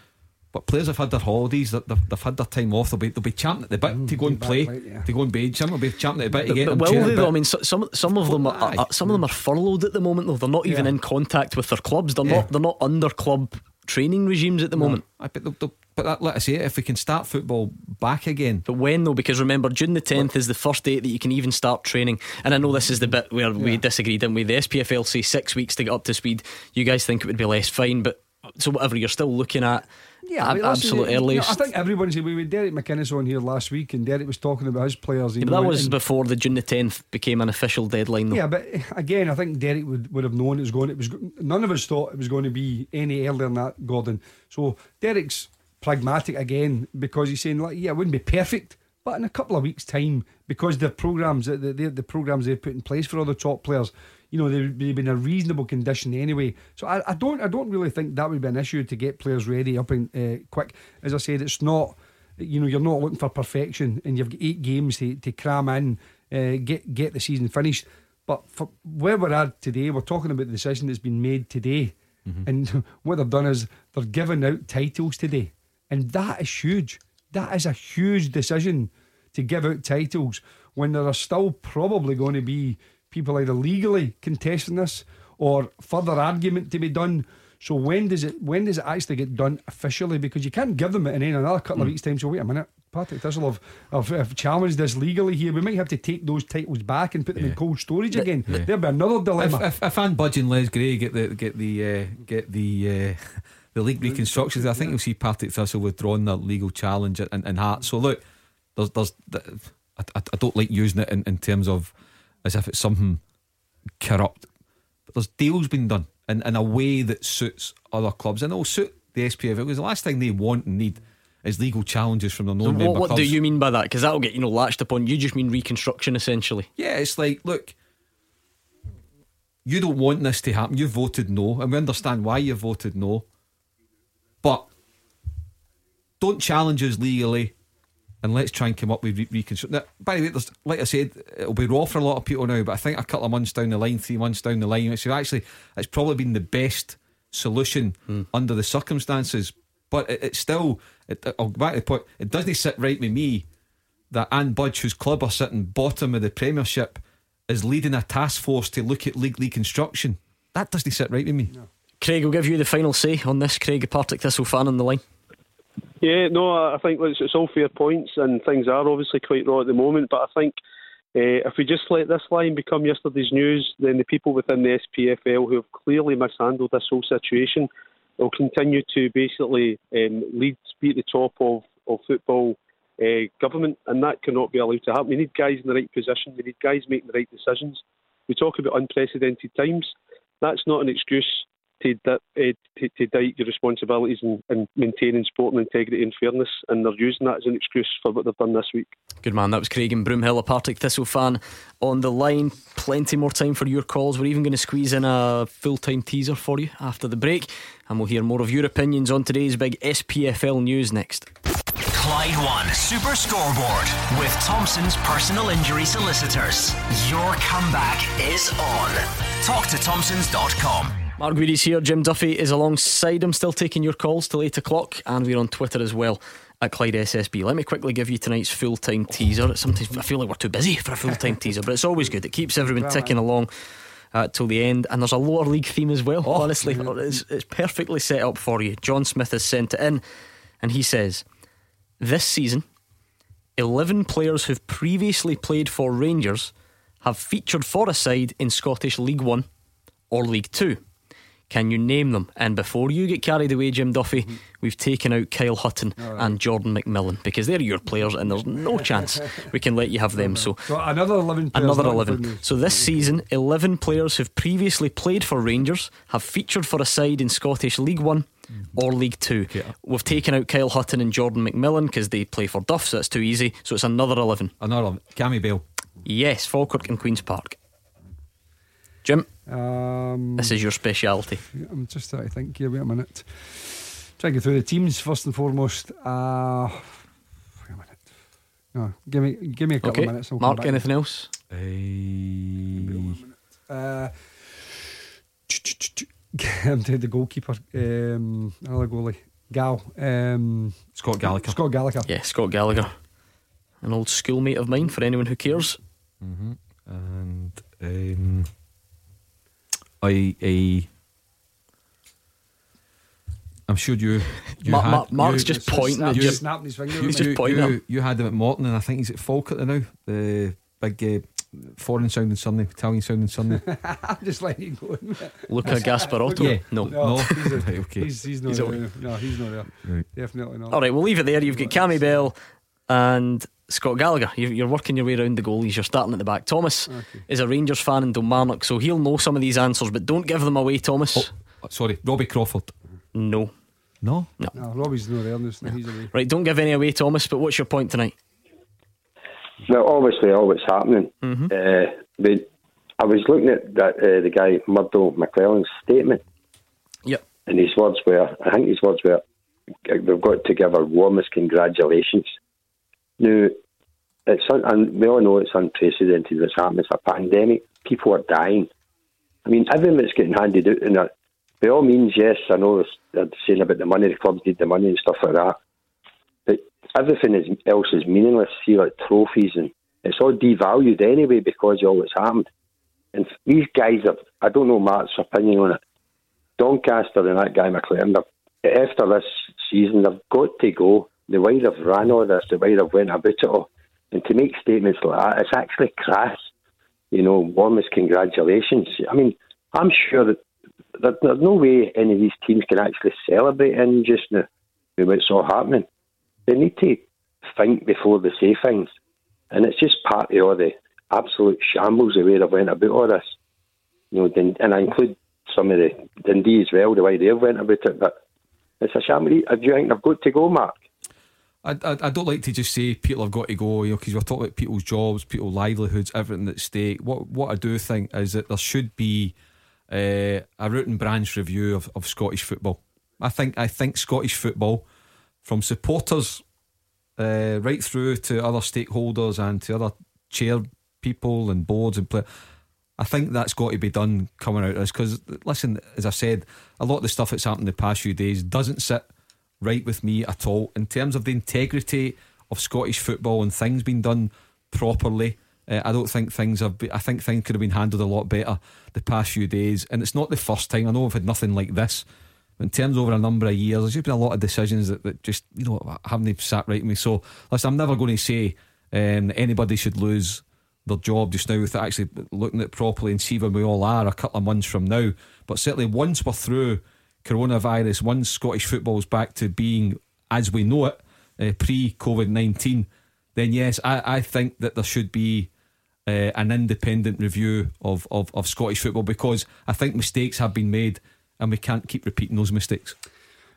But players have had their holidays, they've, they've had their time off. They'll be they'll be champing at the bit mm, to go and play, yeah. to go and will be champing at the bit to get. But will they? Though? I mean, some some of them are, are, some of them are furloughed at the moment. Though they're not even yeah. in contact with their clubs. They're yeah. not they're not under club training regimes at the no. moment. I bet they'll, they'll, but that, let us say if we can start football back again. But when though? Because remember, June the tenth is the first date that you can even start training. And I know this is the bit where yeah. we disagree, didn't we? The SPFL say six weeks to get up to speed. You guys think it would be less fine, but so whatever you're still looking at yeah, ab- absolute earliest. I think everyone's we had Derek McInnes on here last week, and Derek was talking about his players. Yeah, but that was before the June the tenth became an official deadline. Though. Yeah, but eh, again, I think Derek would, would have known it was going. It was none of us thought it was going to be any earlier than that, Gordon. So Derek's pragmatic again because he's saying like, yeah, it wouldn't be perfect. But in a couple of weeks' time, because the programs, the, the, the programs they've put in place for all the top players, you know they've been in a reasonable condition anyway. So I, I don't I don't really think that would be an issue to get players ready up and uh, quick. As I said, it's not you know you're not looking for perfection, and you've got eight games to, to cram in, uh, get get the season finished. But for where we're at today, we're talking about the decision that's been made today, mm-hmm. and <laughs> what they've done is they're giving out titles today, and that is huge. That is a huge decision to give out titles when there are still probably going to be people either legally contesting this or further argument to be done. So when does it when does it actually get done officially? Because you can't give them it in another couple mm. of hmm. weeks' time. So wait a minute, Partick Thistle have, have, have challenged this legally here. We might have to take those titles back and put them yeah. in cold storage again. Yeah. There'll be another dilemma. If, if, if Ann Budge and Les Gray get the get the uh, get the uh, the league reconstructions, I think you'll see Partick Thistle withdrawn their legal challenge and, and Heart. So look, there's there's I, I don't like using it in, in terms of as if it's something corrupt. But there's deals being done in, in a way that suits other clubs and it'll suit the SPFL because the last thing they want and need is legal challenges from the non-member so what, what do you mean by that? Because that'll get you know latched upon. You just mean reconstruction essentially. Yeah, it's like look, you don't want this to happen. You voted no, and we understand why you voted no. But don't challenge us legally and let's try and come up with re- reconstruct. Now, by the way, like I said, it'll be raw for a lot of people now, but I think a couple of months down the line, three months down the line, it's actually it's probably been the best solution mm. under the circumstances. But it, it's still, it, I'll go back to the point. It doesn't sit right with me that Ann Budge, whose club are sitting bottom of the Premiership, is leading a task force to look at league reconstruction. That doesn't sit right with me. No. Craig we'll give you the final say on this. Craig, a Partick Thistle fan on the line. Yeah, no, I think it's, it's all fair points, and things are obviously quite raw at the moment. But I think uh, if we just let this line become yesterday's news, then the people within the SPFL who have clearly mishandled this whole situation will continue to basically um, lead, be at the top of, of football uh, government, and that cannot be allowed to happen. We need guys in the right position. We need guys making the right decisions. We talk about unprecedented times. That's not an excuse to, uh, to, to doubt your responsibilities in, in maintaining sporting integrity and fairness, and they're using that as an excuse for what they've done this week. Good man, that was Craig in Broomhill, a Partick Thistle fan on the line. Plenty more time for your calls. We're even going to squeeze in a full time teaser for you after the break, and we'll hear more of your opinions on today's big SPFL news next. Clyde One Super Scoreboard with Thompson's personal injury solicitors. Your comeback is on. Talk to Thompsons.com. Mark Guidi's here. Jim Duffy is alongside him, still taking your calls till 8 o'clock, and we're on Twitter as well at Clyde SSB. Let me quickly give you tonight's full time teaser. Sometimes I feel like we're too busy for a full time teaser, but it's always good. It keeps everyone ticking along uh, till the end. And there's a lower league theme as well. Oh, honestly, it's, it's perfectly set up for you. John Smith has sent it in, and he says, This season, 11 players who've previously played for Rangers have featured for a side in Scottish League One or League Two. Can you name them? And before you get carried away, Jim Duffy, mm-hmm. we've taken out Kyle Hutton right. and Jordan McMillan because they're your players, and there's no <laughs> chance we can let you have them. So, so another eleven. Another eleven. So this season, eleven players who've previously played for Rangers have featured for a side in Scottish League One mm-hmm. or League Two. Okay. We've taken out Kyle Hutton and Jordan McMillan because they play for Duff, so it's too easy. So it's another eleven. Another 11. Cammy Bell. Yes, Falkirk and Queens Park. Jim. Um, this is your speciality. I'm just trying to think here. Wait a minute. Try to get through the teams first and foremost. Uh, wait a minute. No, give me give me a couple okay. of minutes. I'll Mark, anything else? Uh, <laughs> I'm to the goalkeeper. Um, another goalie. Gal. Um, Scott Gallagher. Scott Gallagher. Yeah, Scott Gallagher. An old schoolmate of mine for anyone who cares. Mm-hmm. And um, I, I I'm sure you. you Ma- had, Ma- Mark's you, just pointing. Snap, you, just snapping his finger. He's just pointing. You, you, had him at Morton, and I think he's at Falkirk now. The big uh, foreign sounding surname, Italian sounding surname. <laughs> I'm just letting you go. <laughs> Luca Gasparotto. Yeah, no, no. no. He's, a, okay. he's, he's not he's there. No, he's not there. Right. Definitely not. All right, we'll leave it there. You've got Cammy Bell and Scott Gallagher. You're working your way around the goalies. You're starting at the back. Thomas okay. is a Rangers fan in Kilmarnock, so he'll know some of these answers, but don't give them away, Thomas. Oh, sorry, Robbie Crawford. No. No? No. no Robbie's not there. No. He's away. Right, don't give any away, Thomas, but what's your point tonight? Well, obviously, all that's happening. Mm-hmm. Uh, but I was looking at that uh, the guy Murdo MacLennan's statement. Yep. And his words were, I think his words were, we've got to give our warmest congratulations now, it's un- and we all know it's unprecedented what's happening. It's a pandemic. People are dying. I mean, everything that's getting handed out in that, uh, by all means, yes, I know they're saying about the money, the clubs need the money and stuff like that. But everything is, else is meaningless. See, like trophies and it's all devalued anyway because of all that's happened. And these guys are, I don't know Mark's opinion on it. Doncaster and that guy McLaren, after this season, they've got to go the way they've ran all this, the way they've went about it all, and to make statements like that, it's actually crass. You know, warmest congratulations. I mean, I'm sure that, that there's no way any of these teams can actually celebrate in just now with what's all happening. They need to think before they say things. And it's just part of all the absolute shambles the way they've went about all this. You know, and I include some of the Dundee as well, the way they've went about it. But it's a shambles. Do you think they've got to go, Mark? I, I, I, don't like to just say people have got to go, you know, because we're talking about people's jobs, people's livelihoods, everything at stake. What what I do think is that there should be uh, a root and branch review of, of Scottish football. I think I think Scottish football, from supporters uh, right through to other stakeholders and to other chair people and boards and players. I think that's got to be done coming out of this because, listen, as I said, a lot of the stuff that's happened the past few days doesn't sit right with me at all in terms of the integrity of Scottish football and things being done properly. Uh, I don't think things have. Been, I think things could have been handled a lot better the past few days, and it's not the first time. I know we've had nothing like this. In terms over a number of years, there's just been a lot of decisions that, that just you know haven't sat right with me. So, listen, I'm never going to say um, anybody should lose their job just now without actually looking at it properly and see where we all are a couple of months from now. But certainly, once we're through coronavirus, once Scottish football is back to being as we know it uh, pre COVID 19, then yes, I, I think that there should be uh, an independent review of, of, of Scottish football because I think mistakes have been made and we can't keep repeating those mistakes.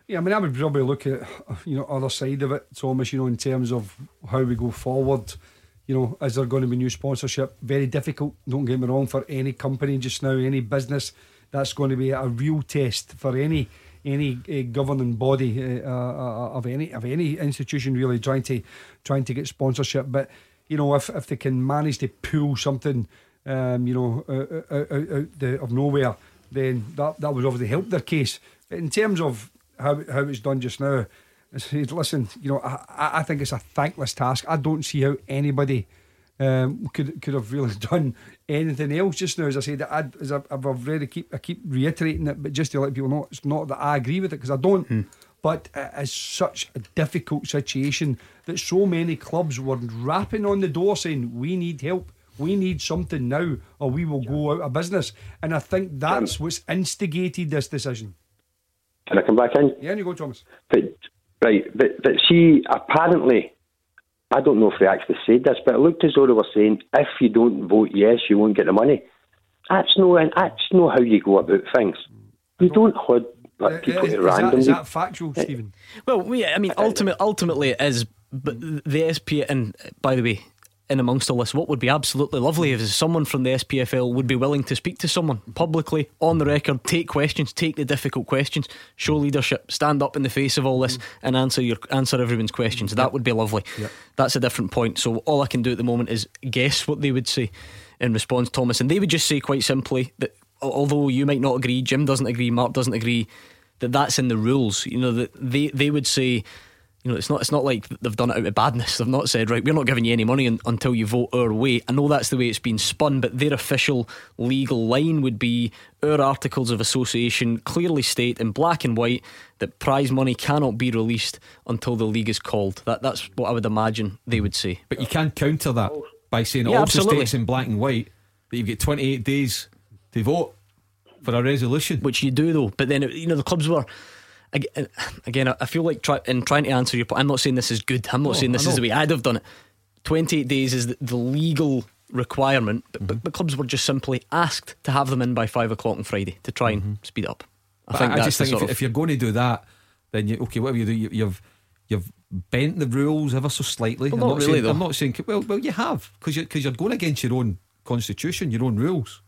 Yeah, I mean, I would probably look at you know other side of it, Thomas. You know, in terms of how we go forward. You know, is there going to be new sponsorship? Very difficult. Don't get me wrong for any company just now, any business that's going to be a real test for any any uh, governing body uh, uh, of any of any institution really trying to trying to get sponsorship. But you know, if if they can manage to pull something, um, you know, out, out, out the, of nowhere then that that would obviously help their case. But in terms of how how it's done just now, <laughs> listen, you know, I, I think it's a thankless task. I don't see how anybody um, could could have really <laughs> done anything else just now. As I said, I, as I, have already keep I keep reiterating it, but just to let people know, it's not that I agree with it because I don't. Hmm. But it is such a difficult situation that so many clubs were rapping on the door saying, "We need help." We need something now, or we will go out of business. And I think that's what's instigated this decision. Can I come back in? Yeah, you go, Thomas. But, right, but, but see, apparently I don't know if they actually said this, but it looked as though they were saying if you don't vote yes, you won't get the money. That's no, that's no how you go about things. You don't hold like, uh, people is, at random. Is that, is that factual, eh. Stephen? Well, yeah, I mean, ultimately, ultimately it is. But the SP, and by the way, in amongst all this, what would be absolutely lovely is someone from the SPFL would be willing to speak to someone publicly, on the record, take questions, take the difficult questions, show leadership, stand up in the face of all this, and answer your answer everyone's questions. That would be lovely. Yep. That's a different point. So all I can do at the moment is guess what they would say in response, Thomas, and they would just say quite simply that although you might not agree, Jim doesn't agree, Mark doesn't agree, that that's in the rules. You know that they they would say you know, it's not it's not like they've done it out of badness. They've not said, right, we're not giving you any money un- until you vote our way. I know that's the way it's been spun, but their official legal line would be our articles of association clearly state in black and white that prize money cannot be released until the league is called. That that's what I would imagine they would say. But you can counter that by saying it yeah, also absolutely. states in black and white that you've got 28 days to vote for a resolution. Which you do though. But then you know the clubs were again, I feel like try, in trying to answer your point, I'm not saying this is good. I'm not saying this is the way I'd have done it. 28 days is the, the legal requirement, but, mm-hmm. but, clubs were just simply asked to have them in by five o'clock on Friday to try and mm-hmm. speed up. I think I, just think if, if, you're going to do that, then you okay, whatever you do, you, have you've bent the rules ever so slightly. Well, I'm not, not really, saying, though. I'm not saying well, well, you have because you're because you're going against your own constitution, your own rules.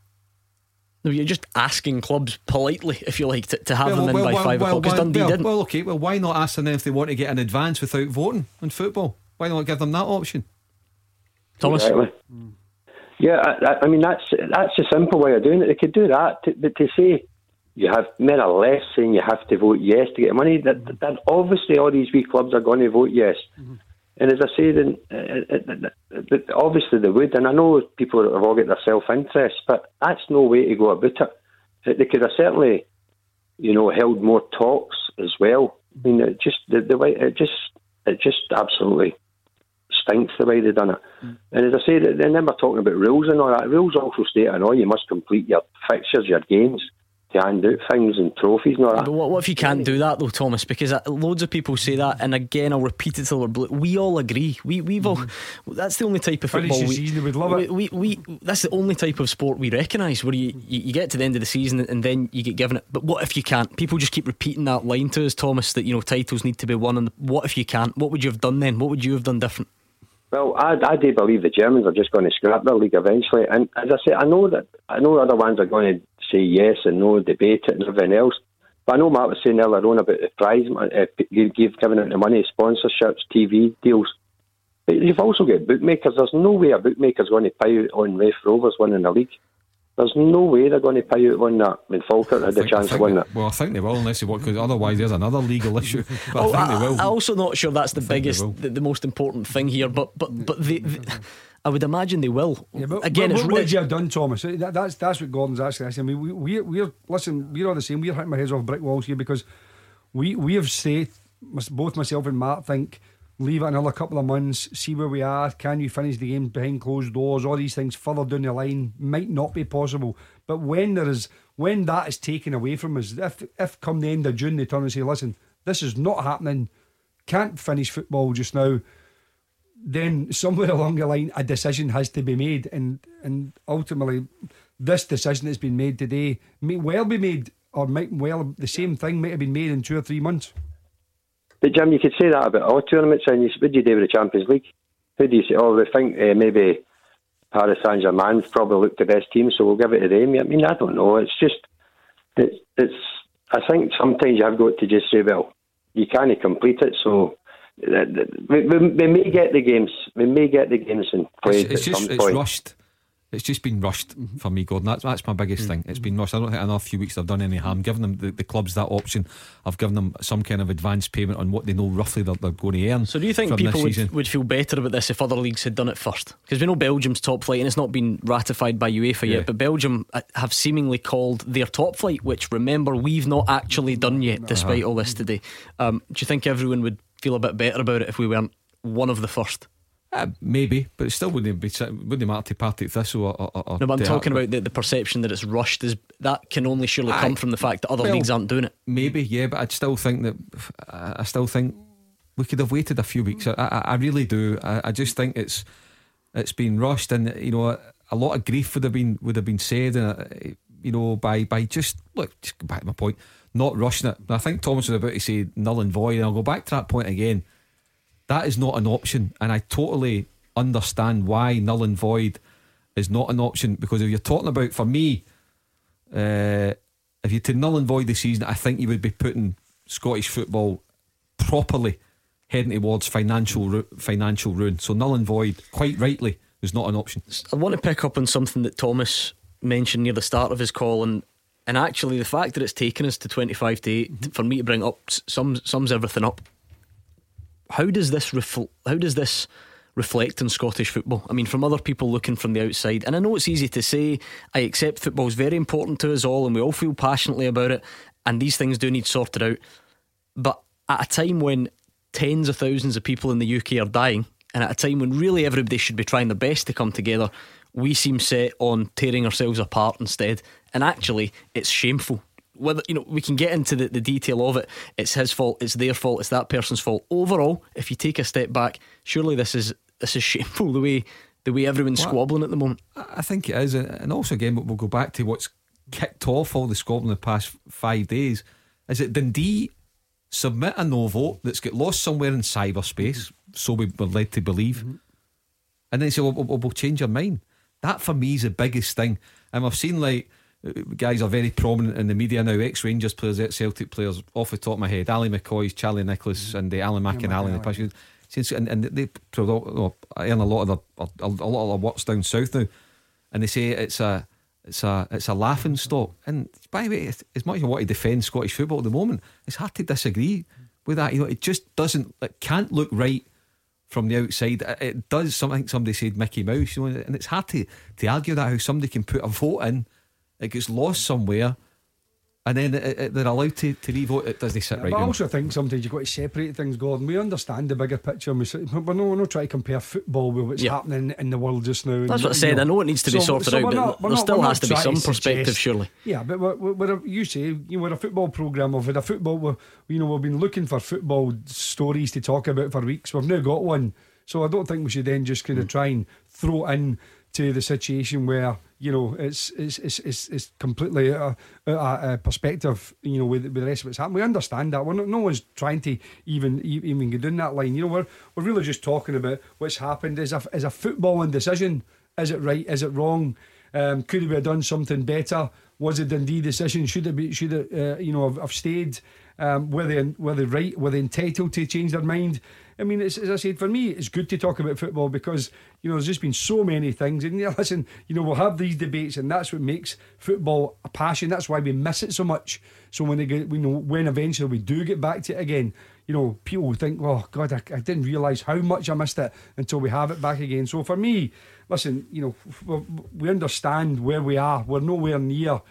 No, you're just asking clubs politely, if you like, to, to have well, them in by well, five o'clock. Because Dundee well, didn't. Well, okay. Well, why not ask them if they want to get an advance without voting in football? Why not give them that option? Thomas. Exactly. Yeah, I, I, mean that's that's a simple way of doing it. They could do that, to, but to say you have more or less saying you have to vote yes to get money, that, that obviously all these wee clubs are going to vote yes. Mm-hmm. And as I said, and, uh, uh, uh, obviously they would, and I know people have all got their self interest, but that's no way to go about it. They could have certainly, you know, held more talks as well. I mean, it just the, the way it just it just absolutely stinks the way they've done it. Mm. And as I say, they never talking about rules and all that. Rules also state, I know you must complete your fixtures, your games to hand out things and trophies and all that. But what, what if you can't do that though, Thomas? Because uh, loads of people say that, and again, I'll repeat it till we're blue. We all agree. We we've all. Mm-hmm. That's the only type of football we, would love it. We, we, we, that's the only type of sport we recognise where you, you, you get to the end of the season and then you get given it. But what if you can't? People just keep repeating that line to us, Thomas, that you know titles need to be won. And what if you can't? What would you have done then? What would you have done different? Well, I, I do believe the Germans are just going to scrap their league eventually. And as I say, I know that I know other ones are going to say yes and no, debate it and everything else. But I know Matt was saying earlier on about the prize, uh, you've given out the money, sponsorships, TV deals. But you've also got bookmakers. There's no way a bookmaker's going to pay out on Raith Rovers winning the league. There's no way they're going to pay out on that when Falkirk had the chance to win it. Well, I think they will, unless they want, because otherwise there's another legal <laughs> issue. But oh, I think I, they will. I'm also not sure that's the biggest, the, the, most important thing here. But but but the, the I would imagine they will. Yeah, but, Again, but, what, what would you have done, Thomas? Eh, that, that's that's what Gordon's asking. I mean, we, we we're listen. We're all the same. We're hitting my heads off brick walls here because we we have said both myself and Matt think leave it another couple of months, see where we are. Can you finish the game behind closed doors? All these things further down the line might not be possible. But when there is when that is taken away from us, if if come the end of June they turn and say, listen, this is not happening, can't finish football just now then somewhere <laughs> along the line a decision has to be made and and ultimately this decision that's been made today may well be made or might well the same thing might have been made in two or three months. But Jim, you could say that about all tournaments and you would you do with the Champions League? Who do you say? Oh, we think uh, maybe Paris Saint Germain's probably looked the best team, so we'll give it to them. I mean, I don't know. It's just it's it's. I think sometimes you have got to just say, well, you can't complete it, so we, we, we, may get the games. We may get the games and play. It's, it's just it's rushed. it's just been rushed mm-hmm. for me, Gordon. That's that's my biggest mm-hmm. thing. It's been rushed. I don't think another few weeks I've done any harm. Given them the, the clubs that option, I've given them some kind of advance payment on what they know roughly they're, they're going to earn. So, do you think people would, would, feel better about this if other leagues had done it first? Because we know Belgium's top flight, and it's not been ratified by UEFA yeah. yet. But Belgium uh, have seemingly called their top flight, which remember we've not actually done yet, despite uh-huh. all this today. Um, do you think everyone would feel a bit better about it if we weren't one of the first? Uh, maybe, but it still wouldn't be wouldn't matter to Partick Thistle or, or, or No, but I'm talking about the, the perception that it's rushed. Is that can only surely come from the fact that other well, leagues aren't doing it? Maybe, yeah, but I'd still think that I still think we could have waited a few weeks. I, I, I really do. I, I, just think it's it's been rushed, and you know, a lot of grief would have been would have been said, and uh, you know, by by just look, just back to my point, not rushing it. I think Thomas was about to say null and void, and I'll go back to that point again that is not an option, and I totally understand why null and void is not an option because if you're talking about, for me, uh, if you to null and void the season, I think you would be putting Scottish football properly heading towards financial financial ruin. So null and void, quite rightly, is not an option. I want to pick up on something that Thomas mentioned near the start of his call, and and actually the fact that it's taken us to twenty five to 8 mm-hmm. for me to bring up sums sums everything up how does this refl- how does this reflect on Scottish football? I mean, from other people looking from the outside, and I know it's easy to say. I accept football is very important to us all, and we all feel passionately about it. And these things do need sorted out. But at a time when tens of thousands of people in the UK are dying, and at a time when really everybody should be trying their best to come together, we seem set on tearing ourselves apart instead. And actually, it's shameful. Whether you know we can get into the, the detail of it. It's his fault it's their fault it's that person's fault. Overall if you take a step back surely this is this is <laughs> shameful the way the way everyone's well, squabbling at the moment. I think it is. And also again but we'll go back to what's kicked off all the squabbling the past five days. Is that Dundee submit a no vote that's got lost somewhere in cyberspace so we were led to believe? Mm-hmm. and then say well, we'll, we'll change our mind that for me is the biggest thing and I've seen like guys are very prominent in the media now. Ex Rangers players, ex Celtic players. Off the top of my head, Ally McCoist, Charlie Nicholas, mm-hmm. and the Alan McInally. Yeah, the since and, and they earn a lot of their a, a lot of their works down south now, and they say it's a it's a it's a laughing stock. And by the way, as much as I want to defend Scottish football at the moment, it's hard to disagree with that. You know, it just doesn't it can't look right from the outside. It does something somebody said Mickey Mouse, you know, and it's hard to, to argue that how somebody can put a vote in it gets lost somewhere. And then it, it, they're allowed to, to re-vote It doesn't sit yeah, right. But I also think sometimes you've got to separate things, Gordon. We understand the bigger picture. We, we're not, we're not trying to compare football with what's happening in the world just now. That's what I said. Know. I know it needs to be so, sorted so out, but there not, still has to be some perspective, surely. Yeah, but we're, we're a, you say you know, we're a football programme. We've had a football. We're, you know, we've been looking for football stories to talk about for weeks. We've now got one. So I don't think we should then just kind of mm. try and throw in to the situation where you know it's it's it's it's, it's completely a, a, perspective you know with, with the rest of what's happening we understand that. We're not, no one's trying to even even get down that line. You know we're we're really just talking about what's happened. As a as a footballing decision? Is it right? Is it wrong? Um, could we have done something better? Was it Dundee decision? Should it be should it uh, you know have, have stayed um, were they were they right? Were they entitled to change their mind I mean, as I said, for me, it's good to talk about football because you know there's just been so many things. And <laughs> listen, you know, we'll have these debates, and that's what makes football a passion. That's why we miss it so much. So when they get, know when eventually we do get back to it again, you know, people think, "Oh God, I, I didn't realise how much I missed it until we have it back again." So for me, listen, you know, we understand where we are. We're nowhere near,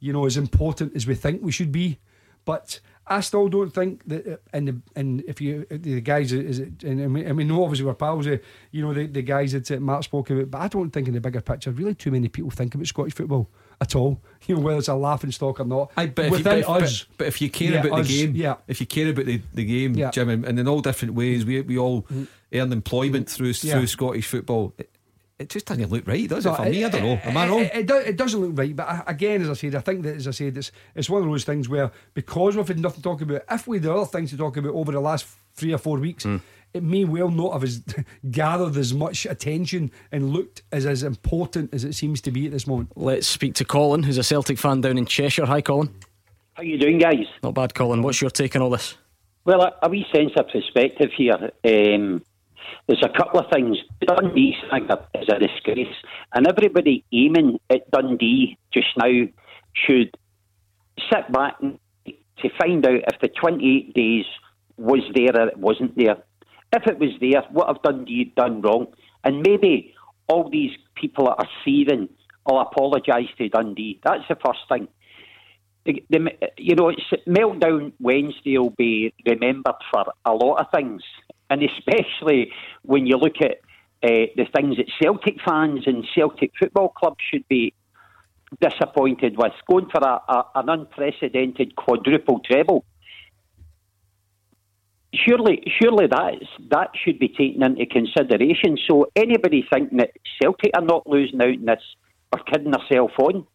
you know, as important as we think we should be, but I still don't think that, and uh, the, and if you the guys is it, and I mean, I mean, no, obviously we're pals. Uh, you know, the, the guys that Matt spoke about, but I don't think in the bigger picture, really, too many people think about Scottish football at all. <laughs> You know, whether it's a laughing stock or not. I, but, Within if you, but, us, but, but, if you care yeah, about us, the game, yeah. if you care about the, the game, yeah. Jim, and, and in all different ways, we we all mm. earn employment through yeah. through Scottish football it just doesn't look right, does it? For it, me, I don't know. Am I wrong? It, it, it, doesn't look right, but again, as I said, I think that, as I said, it's it's one of those things where because we've had nothing to talk about, if we had other things to talk about over the last three or four weeks, mm. it may well not have as, <laughs> gathered as much attention and looked as as important as it seems to be at this moment. Let's speak to Colin, who's a Celtic fan down in Cheshire. Hi, Colin. How you doing, guys? Not bad, Colin. What's your take on all this? Well, a, a wee sense of perspective here. Um, there's a couple of things. Dundee is a disgrace, and everybody aiming at Dundee just now should sit back to find out if the 28 days was there or it wasn't there. If it was there, what have Dundee done wrong? And maybe all these people that are seething will apologise to Dundee. That's the first thing. The, the, you know, Meltdown Wednesday will be remembered for a lot of things, and especially when you look at uh, the things that Celtic fans and Celtic football clubs should be disappointed with, going for a, a, an unprecedented quadruple treble. Surely, surely that is, that should be taken into consideration. So anybody thinking that Celtic are not losing out in this are kidding themselves on.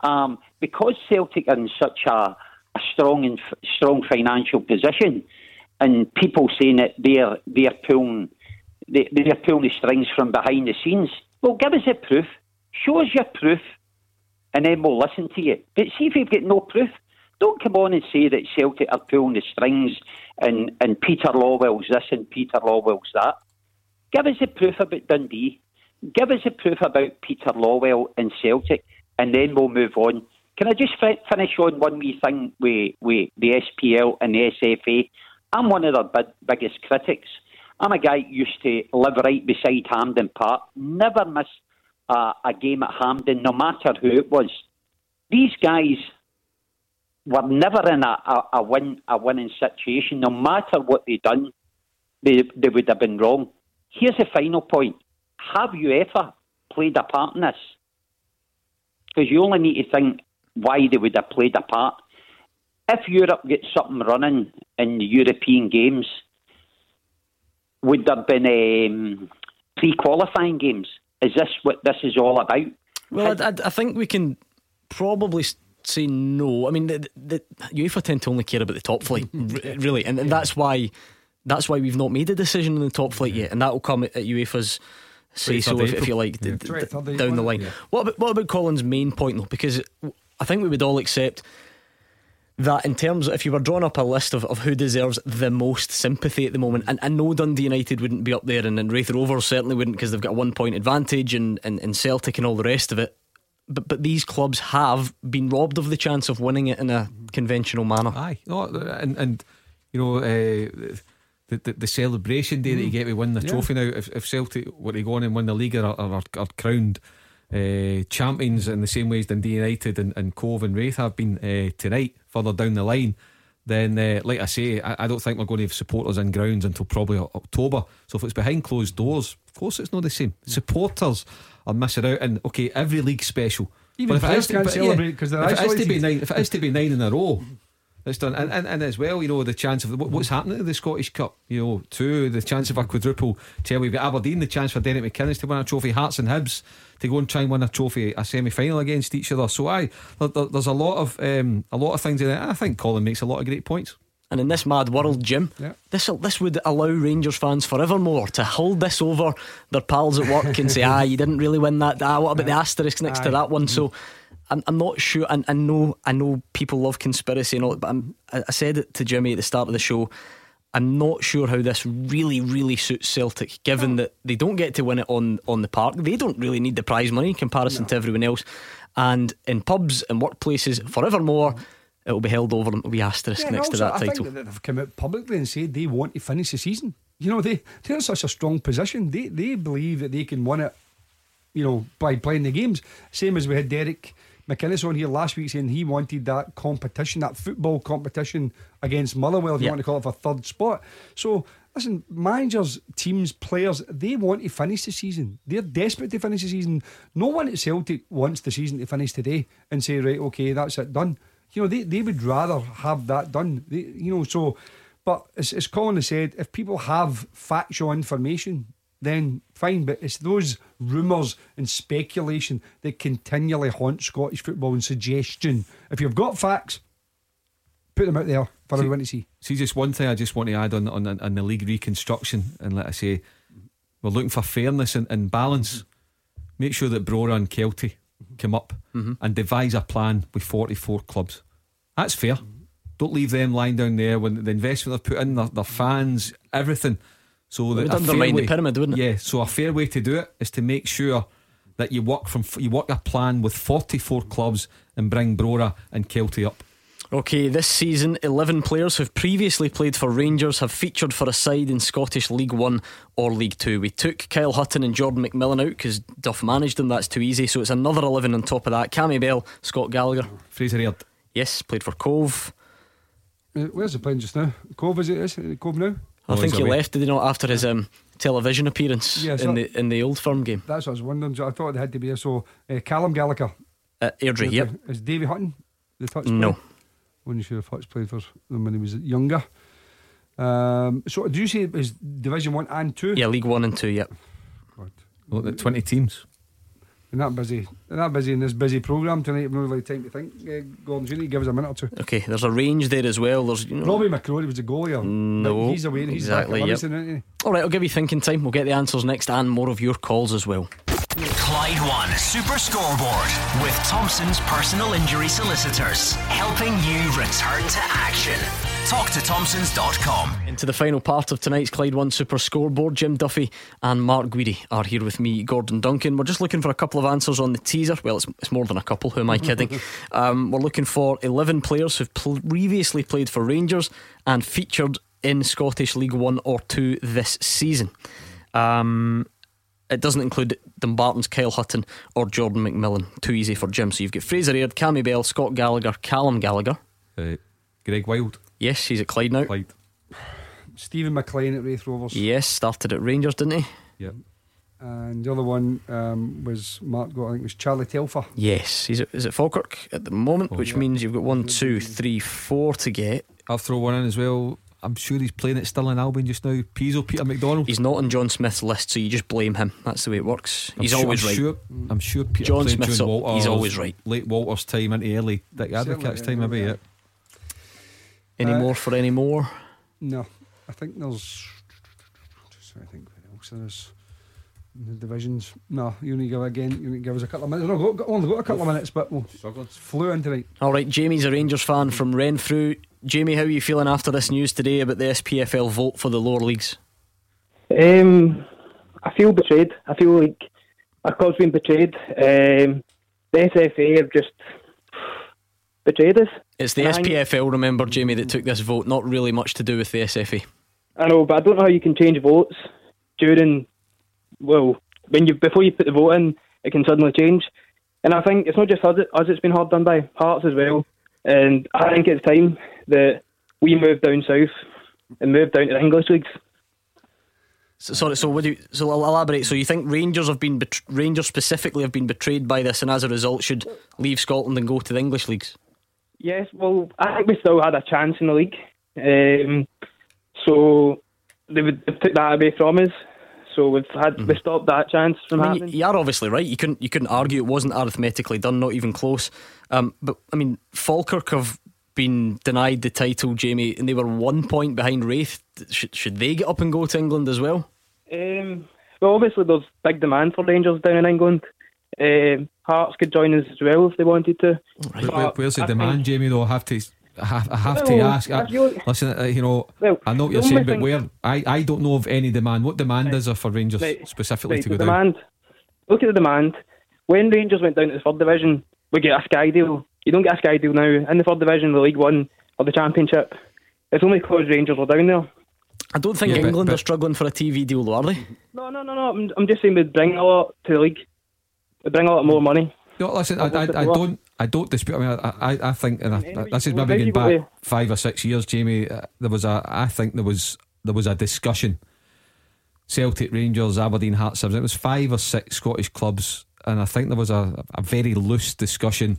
Um, because Celtic are in such a, a strong and strong financial position, and people saying that they're they're pulling they, they're pulling the strings from behind the scenes. Well, give us a proof. Show us your proof and then we'll listen to you. But see if you've got no proof. Don't come on and say that Celtic are pulling the strings and, and Peter Lawwell's this and Peter Lawwell's that. Give us the proof about Dundee. Give us the proof about Peter Lawwell and Celtic, and then we'll move on. Can I just finish on one wee thing with, with the SPL and the SFA? I'm one of their big, biggest critics. I'm a guy used to live right beside Hampden Park, never miss a, a game at Hampden, no matter who it was. These guys were never in a, a, a win a winning situation. No matter what they done, they they would have been wrong. Here's the final point: Have you ever played a part in this? Because you only need to think why they would have played a part. If Europe gets something running in the European games, would there have been um, pre-qualifying games? Is this what this is all about? Well, I, I think we can probably say no. I mean, the, the, UEFA tend to only care about the top flight, <laughs> really, and, and that's why that's why we've not made a decision on the top flight yet, and that will come at, UEFA's say so, if, if, you like, yeah. d- d- down the line. Yeah. What about what about Colin's main point though? Because I think we would all accept that in terms of if you were drawing up a list of, of who deserves the most sympathy at the moment, and I know Dundee United wouldn't be up there, and, and Raith Rovers certainly wouldn't because they've got a one point advantage, and, and, and Celtic and all the rest of it. But but these clubs have been robbed of the chance of winning it in a conventional manner. Aye, no, and and you know. Uh, the, the, the, celebration day mm. that you mm. get to win the yeah. trophy now. If, if Celtic were to go on and win the league are, are, are crowned uh, champions in the same way as Dundee United and, and Cove and Raith have been uh, tonight, further down the line, then, uh, like I say, I, I, don't think we're going to have supporters in grounds until probably October. So if it's behind closed doors, of course it's not the same. Yeah. Supporters are missing out, and okay, every league special. Even if it is to, celebrate because yeah, if it is to be nine, if it is to be nine in a row, it's done. And, and, and as well, you know, the chance of what's happening to the Scottish Cup, you know, two, the chance of a quadruple tell we've got Aberdeen, the chance for Derek McInnes to win a trophy, Hearts and Hibs to go and try and win a trophy, a semi final against each other. So I there's a lot of um, a lot of things in it. I think Colin makes a lot of great points. And in this mad world, Jim, yeah. this this would allow Rangers fans forevermore to hold this over their pals at work and say, <laughs> "Ah, you didn't really win that. Ah, what about the asterisk next Aye. to that one?" So I'm, I'm not sure. And I, I know I know people love conspiracy and all, but I'm, I said it to Jimmy at the start of the show. I'm not sure how this really, really suits Celtic, given that they don't get to win it on, on the park. They don't really need the prize money in comparison no. to everyone else. And in pubs and workplaces, forevermore, it will be held over them. We asterisk yeah, next also, to that I title. Think that they've come out publicly and said they want to finish the season. You know, they, they're in such a strong position. They, they believe that they can win it, you know, by playing the games. Same as we had Derek McInnes on here last week saying he wanted that competition, that football competition against Motherwell, if yep. you want to call it for third spot. So, listen, managers, teams, players, they want to finish the season. They're desperate to finish the season. No one at Celtic wants the season to finish today and say, right, okay, that's it, done. You know, they, they would rather have that done. They, you know, so, but as, as Colin has said, if people have factual information, then fine. But it's those rumours and speculation that continually haunt Scottish football and suggestion. If you've got facts, put them out there for see, everyone to see. See, just one thing I just want to add on on, on the league reconstruction, and let us say, we're looking for fairness and, and balance. Mm-hmm. Make sure that Brora and Kelty mm-hmm. come up mm-hmm. and devise a plan with 44 clubs. That's fair. Don't leave them lying down there when the investment they've put in, their, their fans, everything So the, undermine the pyramid, wouldn't it? Yeah. So a fair way to do it is to make sure that you work from you work a plan with 44 clubs and bring Brora and Kelty up. Okay, this season, 11 players who've previously played for Rangers have featured for a side in Scottish League One or League Two. We took Kyle Hutton and Jordan McMillan out because Duff managed them, that's too easy. So it's another 11 on top of that. Cammy Bell, Scott Gallagher. Fraser Aird. Yes, played for Cove. Uh, where's he playing just now? Cove, is it? Is it Cove now? I think he away. left, did he not, after his um, television appearance yeah, in, the, in the old firm game? That's what I was wondering. I thought it had to be. So, uh, Callum Gallagher. Uh, Airdrie, yep. Is Davy Hutton the touch No. Player? Wasn't sure if Hutch played for them when he was younger. Um, so, do you say it was Division 1 and 2? Yeah, League 1 and 2, yep. God. Well, the 20 teams. And that busy, and that busy in this busy programme tonight. I've no really time to think. Uh, Gordon, you need to give us a minute or two. Okay, there's a range there as well. There's you know, Robbie McCrorie was a goalie. No, he's away. He's exactly. Back yep. All right, I'll give you thinking time. We'll get the answers next and more of your calls as well. Clyde One Super Scoreboard with Thompson's personal injury solicitors, helping you return to action. Talk to Thompsons.com. Into the final part of tonight's Clyde One Super Scoreboard, Jim Duffy and Mark Guidi are here with me, Gordon Duncan. We're just looking for a couple of answers on the teaser. Well, it's, it's more than a couple, who am I <laughs> kidding? um, we're looking for 11 players who've pl- previously played for Rangers and featured in Scottish League One or Two this season. Um, it doesn't include Dumbarton's Kyle Hutton or Jordan McMillan. Too easy for Jim. So you've got Fraser Aird, Cammy Bell, Scott Gallagher, Callum Gallagher. Uh, Greg Wylde. Yes, he's at Clyde now. Clyde. Stephen McLean at Raith Rovers. Yes, started at Rangers, didn't he? Yep. And the other one um, was Mark got, I think it was Charlie Telfer. Yes, he's at, is it Falkirk at the moment, oh, which yeah. means you've got one, two, three, four to get. I'll throw one in as well. I'm sure he's playing at Stirling Albion just now. Pizzo, Peter McDonald. He's not on John Smith's list, so you just blame him. That's the way it works. I'm he's sure, always I'm right. Sure, I'm sure Peter John Smith's Walters, he's always right. Late Walters time into early Dick Advocaat's time, maybe. Yeah. Any uh, more for any more? No, I think there's. I think what else there is. The divisions. No, you need to give again. You need to give us a couple of minutes. No, go, go, only got a couple of minutes, but we'll flew in tonight. All right, Jamie's a Rangers fan from Renfrew. Jamie, how are you feeling after this news today about the SPFL vote for the lower leagues? Um, I feel betrayed. I feel like our club's been betrayed. Um, the SFA have just betrayed us. It's the and SPFL, remember, Jamie, that took this vote. Not really much to do with the SFA. I know, but I don't know how you can change votes during. Well, when you before you put the vote in, it can suddenly change. And I think it's not just us; it's been hard done by Hearts as well. And I think it's time that we move down south and move down to the English leagues. So, sorry, so would you? So I'll elaborate. So you think Rangers have been Rangers specifically have been betrayed by this, and as a result, should leave Scotland and go to the English leagues? Yes, well, I think we still had a chance in the league. Um, so they would have took that away from us. So we've had mm-hmm. we stopped that chance from I mean, happening. You are obviously right. You couldn't you couldn't argue it wasn't arithmetically done, not even close. Um, but I mean, Falkirk have been denied the title, Jamie, and they were one point behind Raith. Should should they get up and go to England as well? Um, well, obviously there's big demand for Rangers down in England. Um, Hearts could join us as well if they wanted to. Right. Where, where's the I demand, think, Jamie? Though I have to. I have, I have well, to ask. I, listen, uh, you know, well, I know what you're saying, but where I, I don't know of any demand. What demand right. is there for Rangers right. specifically right. to go the down? Demand. Look at the demand. When Rangers went down to the third division, we get a Sky deal. You don't get a Sky deal now in the third division, the League One or the Championship. It's only because Rangers were down there. I don't think yeah, England but, but, are struggling for a TV deal, though, are they? No, no, no, no. I'm, I'm just saying we bring a lot to the league. We bring a lot more money. No, listen, I, I, I don't, I don't dispute. I mean, I, I think, and I, this is maybe going back five or six years, Jamie. Uh, there was a, I think there was, there was a discussion. Celtic, Rangers, Aberdeen, Hearts. It was five or six Scottish clubs, and I think there was a, a very loose discussion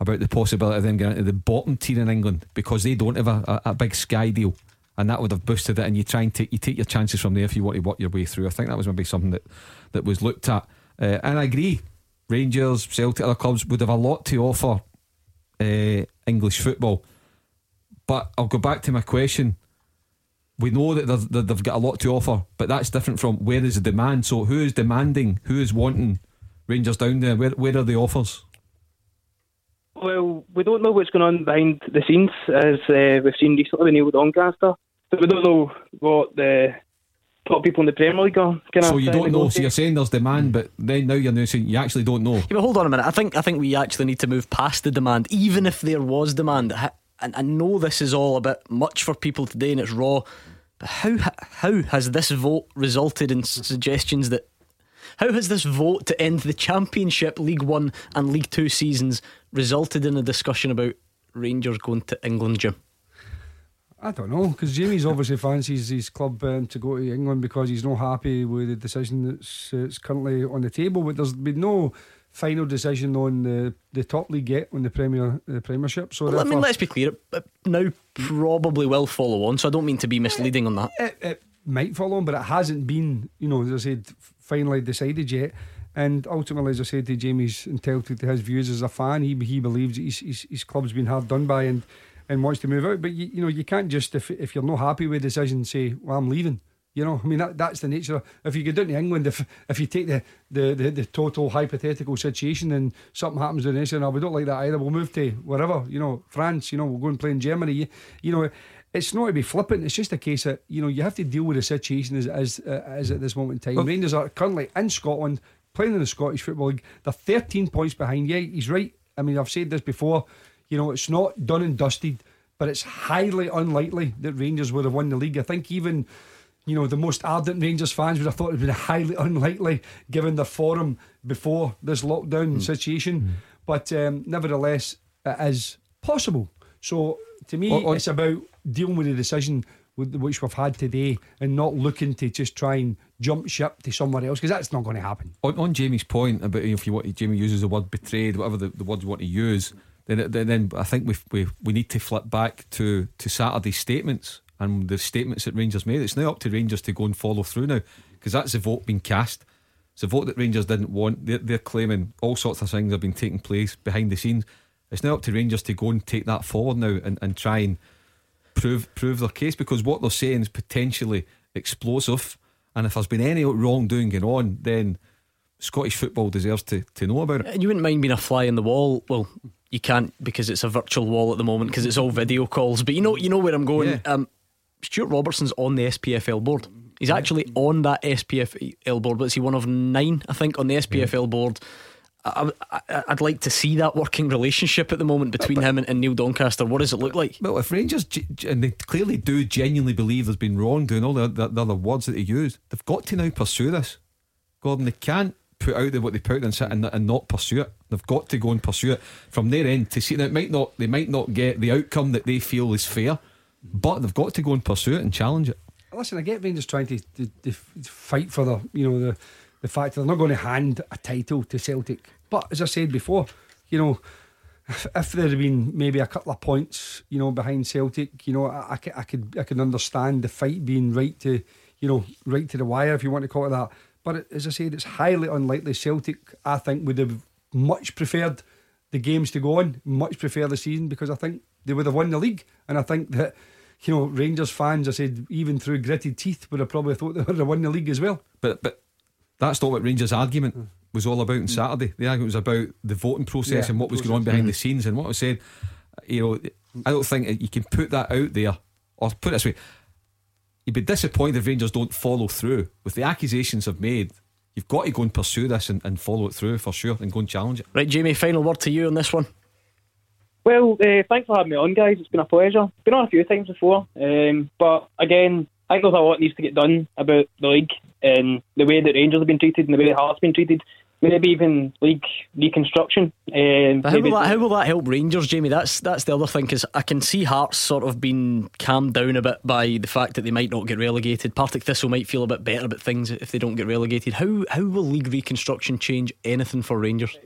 about the possibility of them getting into the bottom tier in England because they don't have a, a, a big Sky deal and that would have boosted it. And you try and take you take your chances from there if you want to work your way through. I think that was maybe something that that was looked at. Uh, and I agree, Rangers, Celtic, other clubs would have a lot to offer uh, English football. But I'll go back to my question. We know that they've got a lot to offer, but that's different from where is the demand. So who is demanding? Who is wanting Rangers down there? Where where are the offers? Well, we don't know what's going on behind the scenes, as uh, we've seen recently with Neil Doncaster. We don't know what the top people in the Premier League are kind So you don't know. So you're saying there's demand, but then now you're now saying you actually don't know. Yeah, but hold on a minute. I think I think we actually need to move past the demand, even if there was demand. And I know this is all a bit much for people today, and it's raw. But how how has this vote resulted in suggestions that? How has this vote to end the Championship, League One, and League Two seasons resulted in a discussion about Rangers going to England, Jim? I don't know because Jamie's obviously fancies his club um, to go to England because he's not happy with the decision that's, uh, currently on the table. But there's been no final decision on the, the top league yet on the Premier the Premiership. So well, I mean, let's be clear. It now probably will follow on. So I don't mean to be misleading on that. It, it might follow on, but it hasn't been. You know, as I said, finally decided yet. And ultimately, as I said to Jamie's entitled to his views as a fan. He he believes his, his, his club's been hard done by and and wants to move out. But you, you know, you can't just if if you're not happy with the decision, say, "Well, I'm leaving." You know, I mean that that's the nature. If you go down to England, if if you take the the, the, the total hypothetical situation and something happens to the nation, oh, we don't like that either. We'll move to wherever. You know, France. You know, we'll go and play in Germany. You, you know, it's not to be flippant. It's just a case that you know you have to deal with the situation as as, uh, as at this moment in time. Well, Rangers are currently in Scotland playing in the Scottish Football League. They're 13 points behind. Yeah, he's right. I mean, I've said this before. You know, it's not done and dusted, but it's highly unlikely that Rangers would have won the league. I think even you know, the most ardent Rangers fans would have thought it would be highly unlikely given the forum before this lockdown mm. situation. Mm. But um, nevertheless, it is possible. So to me, it's about dealing with the decision which we've had today and not looking to just try and jump ship to somewhere else because that's not going to happen. On, on, Jamie's point about if you want, Jamie uses the word betrayed, whatever the, the word you want to use, then, then, then I think we we we need to flip back to to Saturday's statements and the statements that Rangers made. It's now up to Rangers to go and follow through now because that's the vote being cast. It's a vote that Rangers didn't want. They're, they're, claiming all sorts of things have been taking place behind the scenes. It's now up to Rangers to go and take that forward now and, and try and prove prove their case because what they're saying is potentially explosive. And if there's been any wrongdoing going on, then Scottish football deserves to, to know about it. And you wouldn't mind being a fly in the wall. Well, you can't because it's a virtual wall at the moment because it's all video calls. But you know, you know where I'm going. Yeah. Um, Stuart Robertson's on the SPFL board. He's actually on that SPFL board, but is he one of nine, I think, on the SPFL board? I, would like to see that working relationship at the moment between but, him and, and, Neil Doncaster. What does it look like? Well, if Rangers and they clearly do genuinely believe there's been wrong doing all the, the, the other words that they use, they've got to now pursue this. Gordon, they can't put out what they put and sit and, and not pursue it. They've got to go and pursue it from their end to see. that it might not, they might not get the outcome that they feel is fair but they've got to go and pursue it and challenge it. Listen, I get Rangers trying to, to, to fight for the you know the the fact that they're not going to hand a title to Celtic. But as I said before, you know, if, if there had been maybe a couple of points, you know, behind Celtic, you know, I, I, could, I could I could understand the fight being right to, you know, right to the wire if you want to call it that. But as I said, it's highly unlikely. Celtic, I think, would have much preferred the games to go on, much prefer the season because I think they would have won the league, and I think that you know, Rangers fans, I said, even through gritted teeth, would have probably thought they would have won the league as well. But but that's not what Rangers' argument was all about on Saturday. The argument was about the voting process yeah, and what was going on behind mm-hmm. the scenes. And what I was saying, you know, I don't think you can put that out there, or put it this way. You'd be disappointed if Rangers don't follow through with the accusations have made. You've got to go and pursue this and, and follow it through for sure and go and challenge it. Right, Jamie, final word to you on this one. Well, uh, thanks for having me on, guys. It's been a pleasure. Been on a few times before, um, but again, I think there's a lot needs to get done about the league and the way that Rangers have been treated and the way that Hearts been treated. Maybe even league reconstruction. Um, but how will, that, how will that help Rangers, Jamie? That's that's the other thing because I can see Hearts sort of being calmed down a bit by the fact that they might not get relegated. Partick Thistle might feel a bit better about things if they don't get relegated. How how will league reconstruction change anything for Rangers?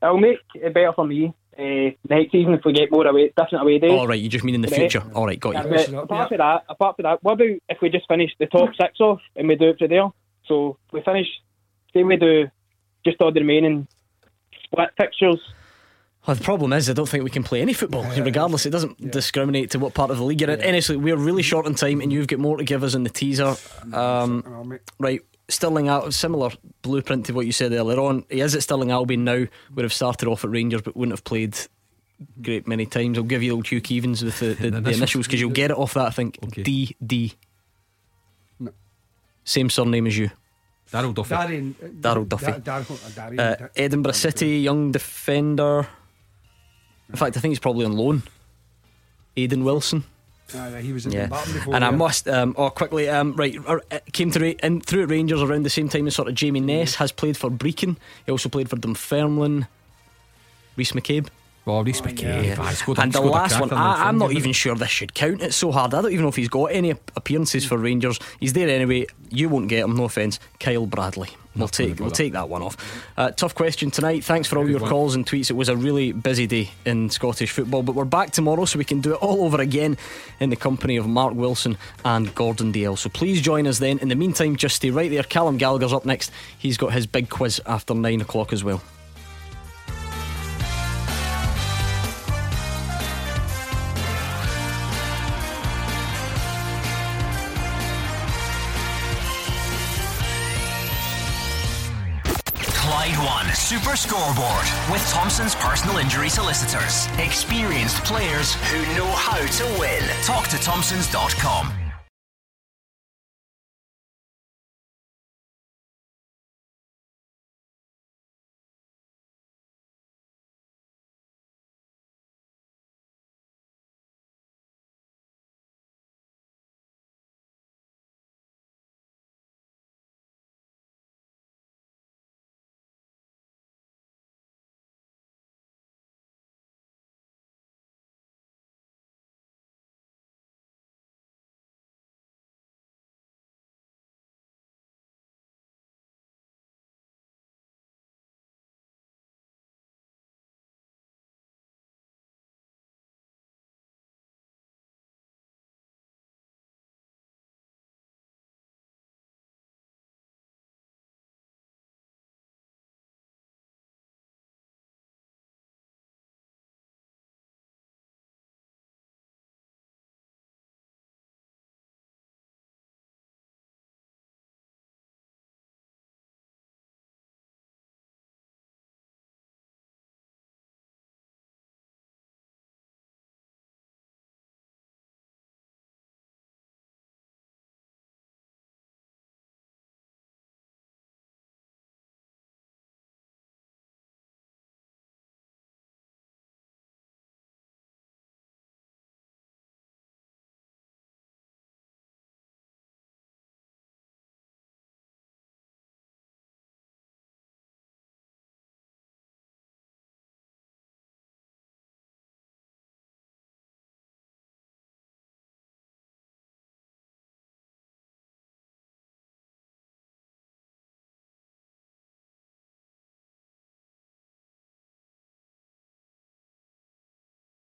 It'll make it better for me uh, next season if we get more away, different away days. All right, you just mean in the future. All right, got you. Yeah, apart from that, apart from that, what about if we just finish the top six off and we do it from there? So we finish, say we do just all the remaining split fixtures. Well, the problem is, I don't think we can play any football. Regardless, it doesn't yeah. discriminate to what part of the league you're in. Honestly, we're really short on time, and you've got more to give us in the teaser. Um, right, Stirling out similar blueprint to what you said earlier on. He is at Stirling Albion now. Would have started off at Rangers, but wouldn't have played great many times. I'll give you old Hugh Keevins with the, the, <laughs> the initials because you'll get it off that. I think okay. D D. No. same surname as you. Daryl Duffy. Darren, Daryl Duffy. Da- Darren, Uh, Darren, Edinburgh City, young defender. In fact, I think he's probably on loan. Aidan Wilson. Ah, he was in Yeah, Dumbarton before. and I yeah. must. Um, oh, quickly. Um, right, uh, came to Ra- in, through at Rangers around the same time as sort of Jamie Ness has played for Brechin. He also played for Dunfermline. Rhys McCabe. Oh, Rhys McCabe. Yeah. Ah, scored and the last one, cracker in the I, I'm not even sure this should count. It's so hard. I don't even know if he's got any appearances for Rangers. He's there anyway. You won't get him. No offence, Kyle Bradley. We'll take we'll take that one off. Uh, tough question tonight. Thanks for all your calls and tweets. It was a really busy day in Scottish football, but we're back tomorrow, so we can do it all over again in the company of Mark Wilson and Gordon Dalziel. So please join us then. In the meantime, just stay right there. Callum Gallagher's up next. He's got his big quiz after nine o'clock as well. Super Scoreboard with Thompson's personal injury solicitors. Experienced players who know how to win. Talk to Thompson's.com.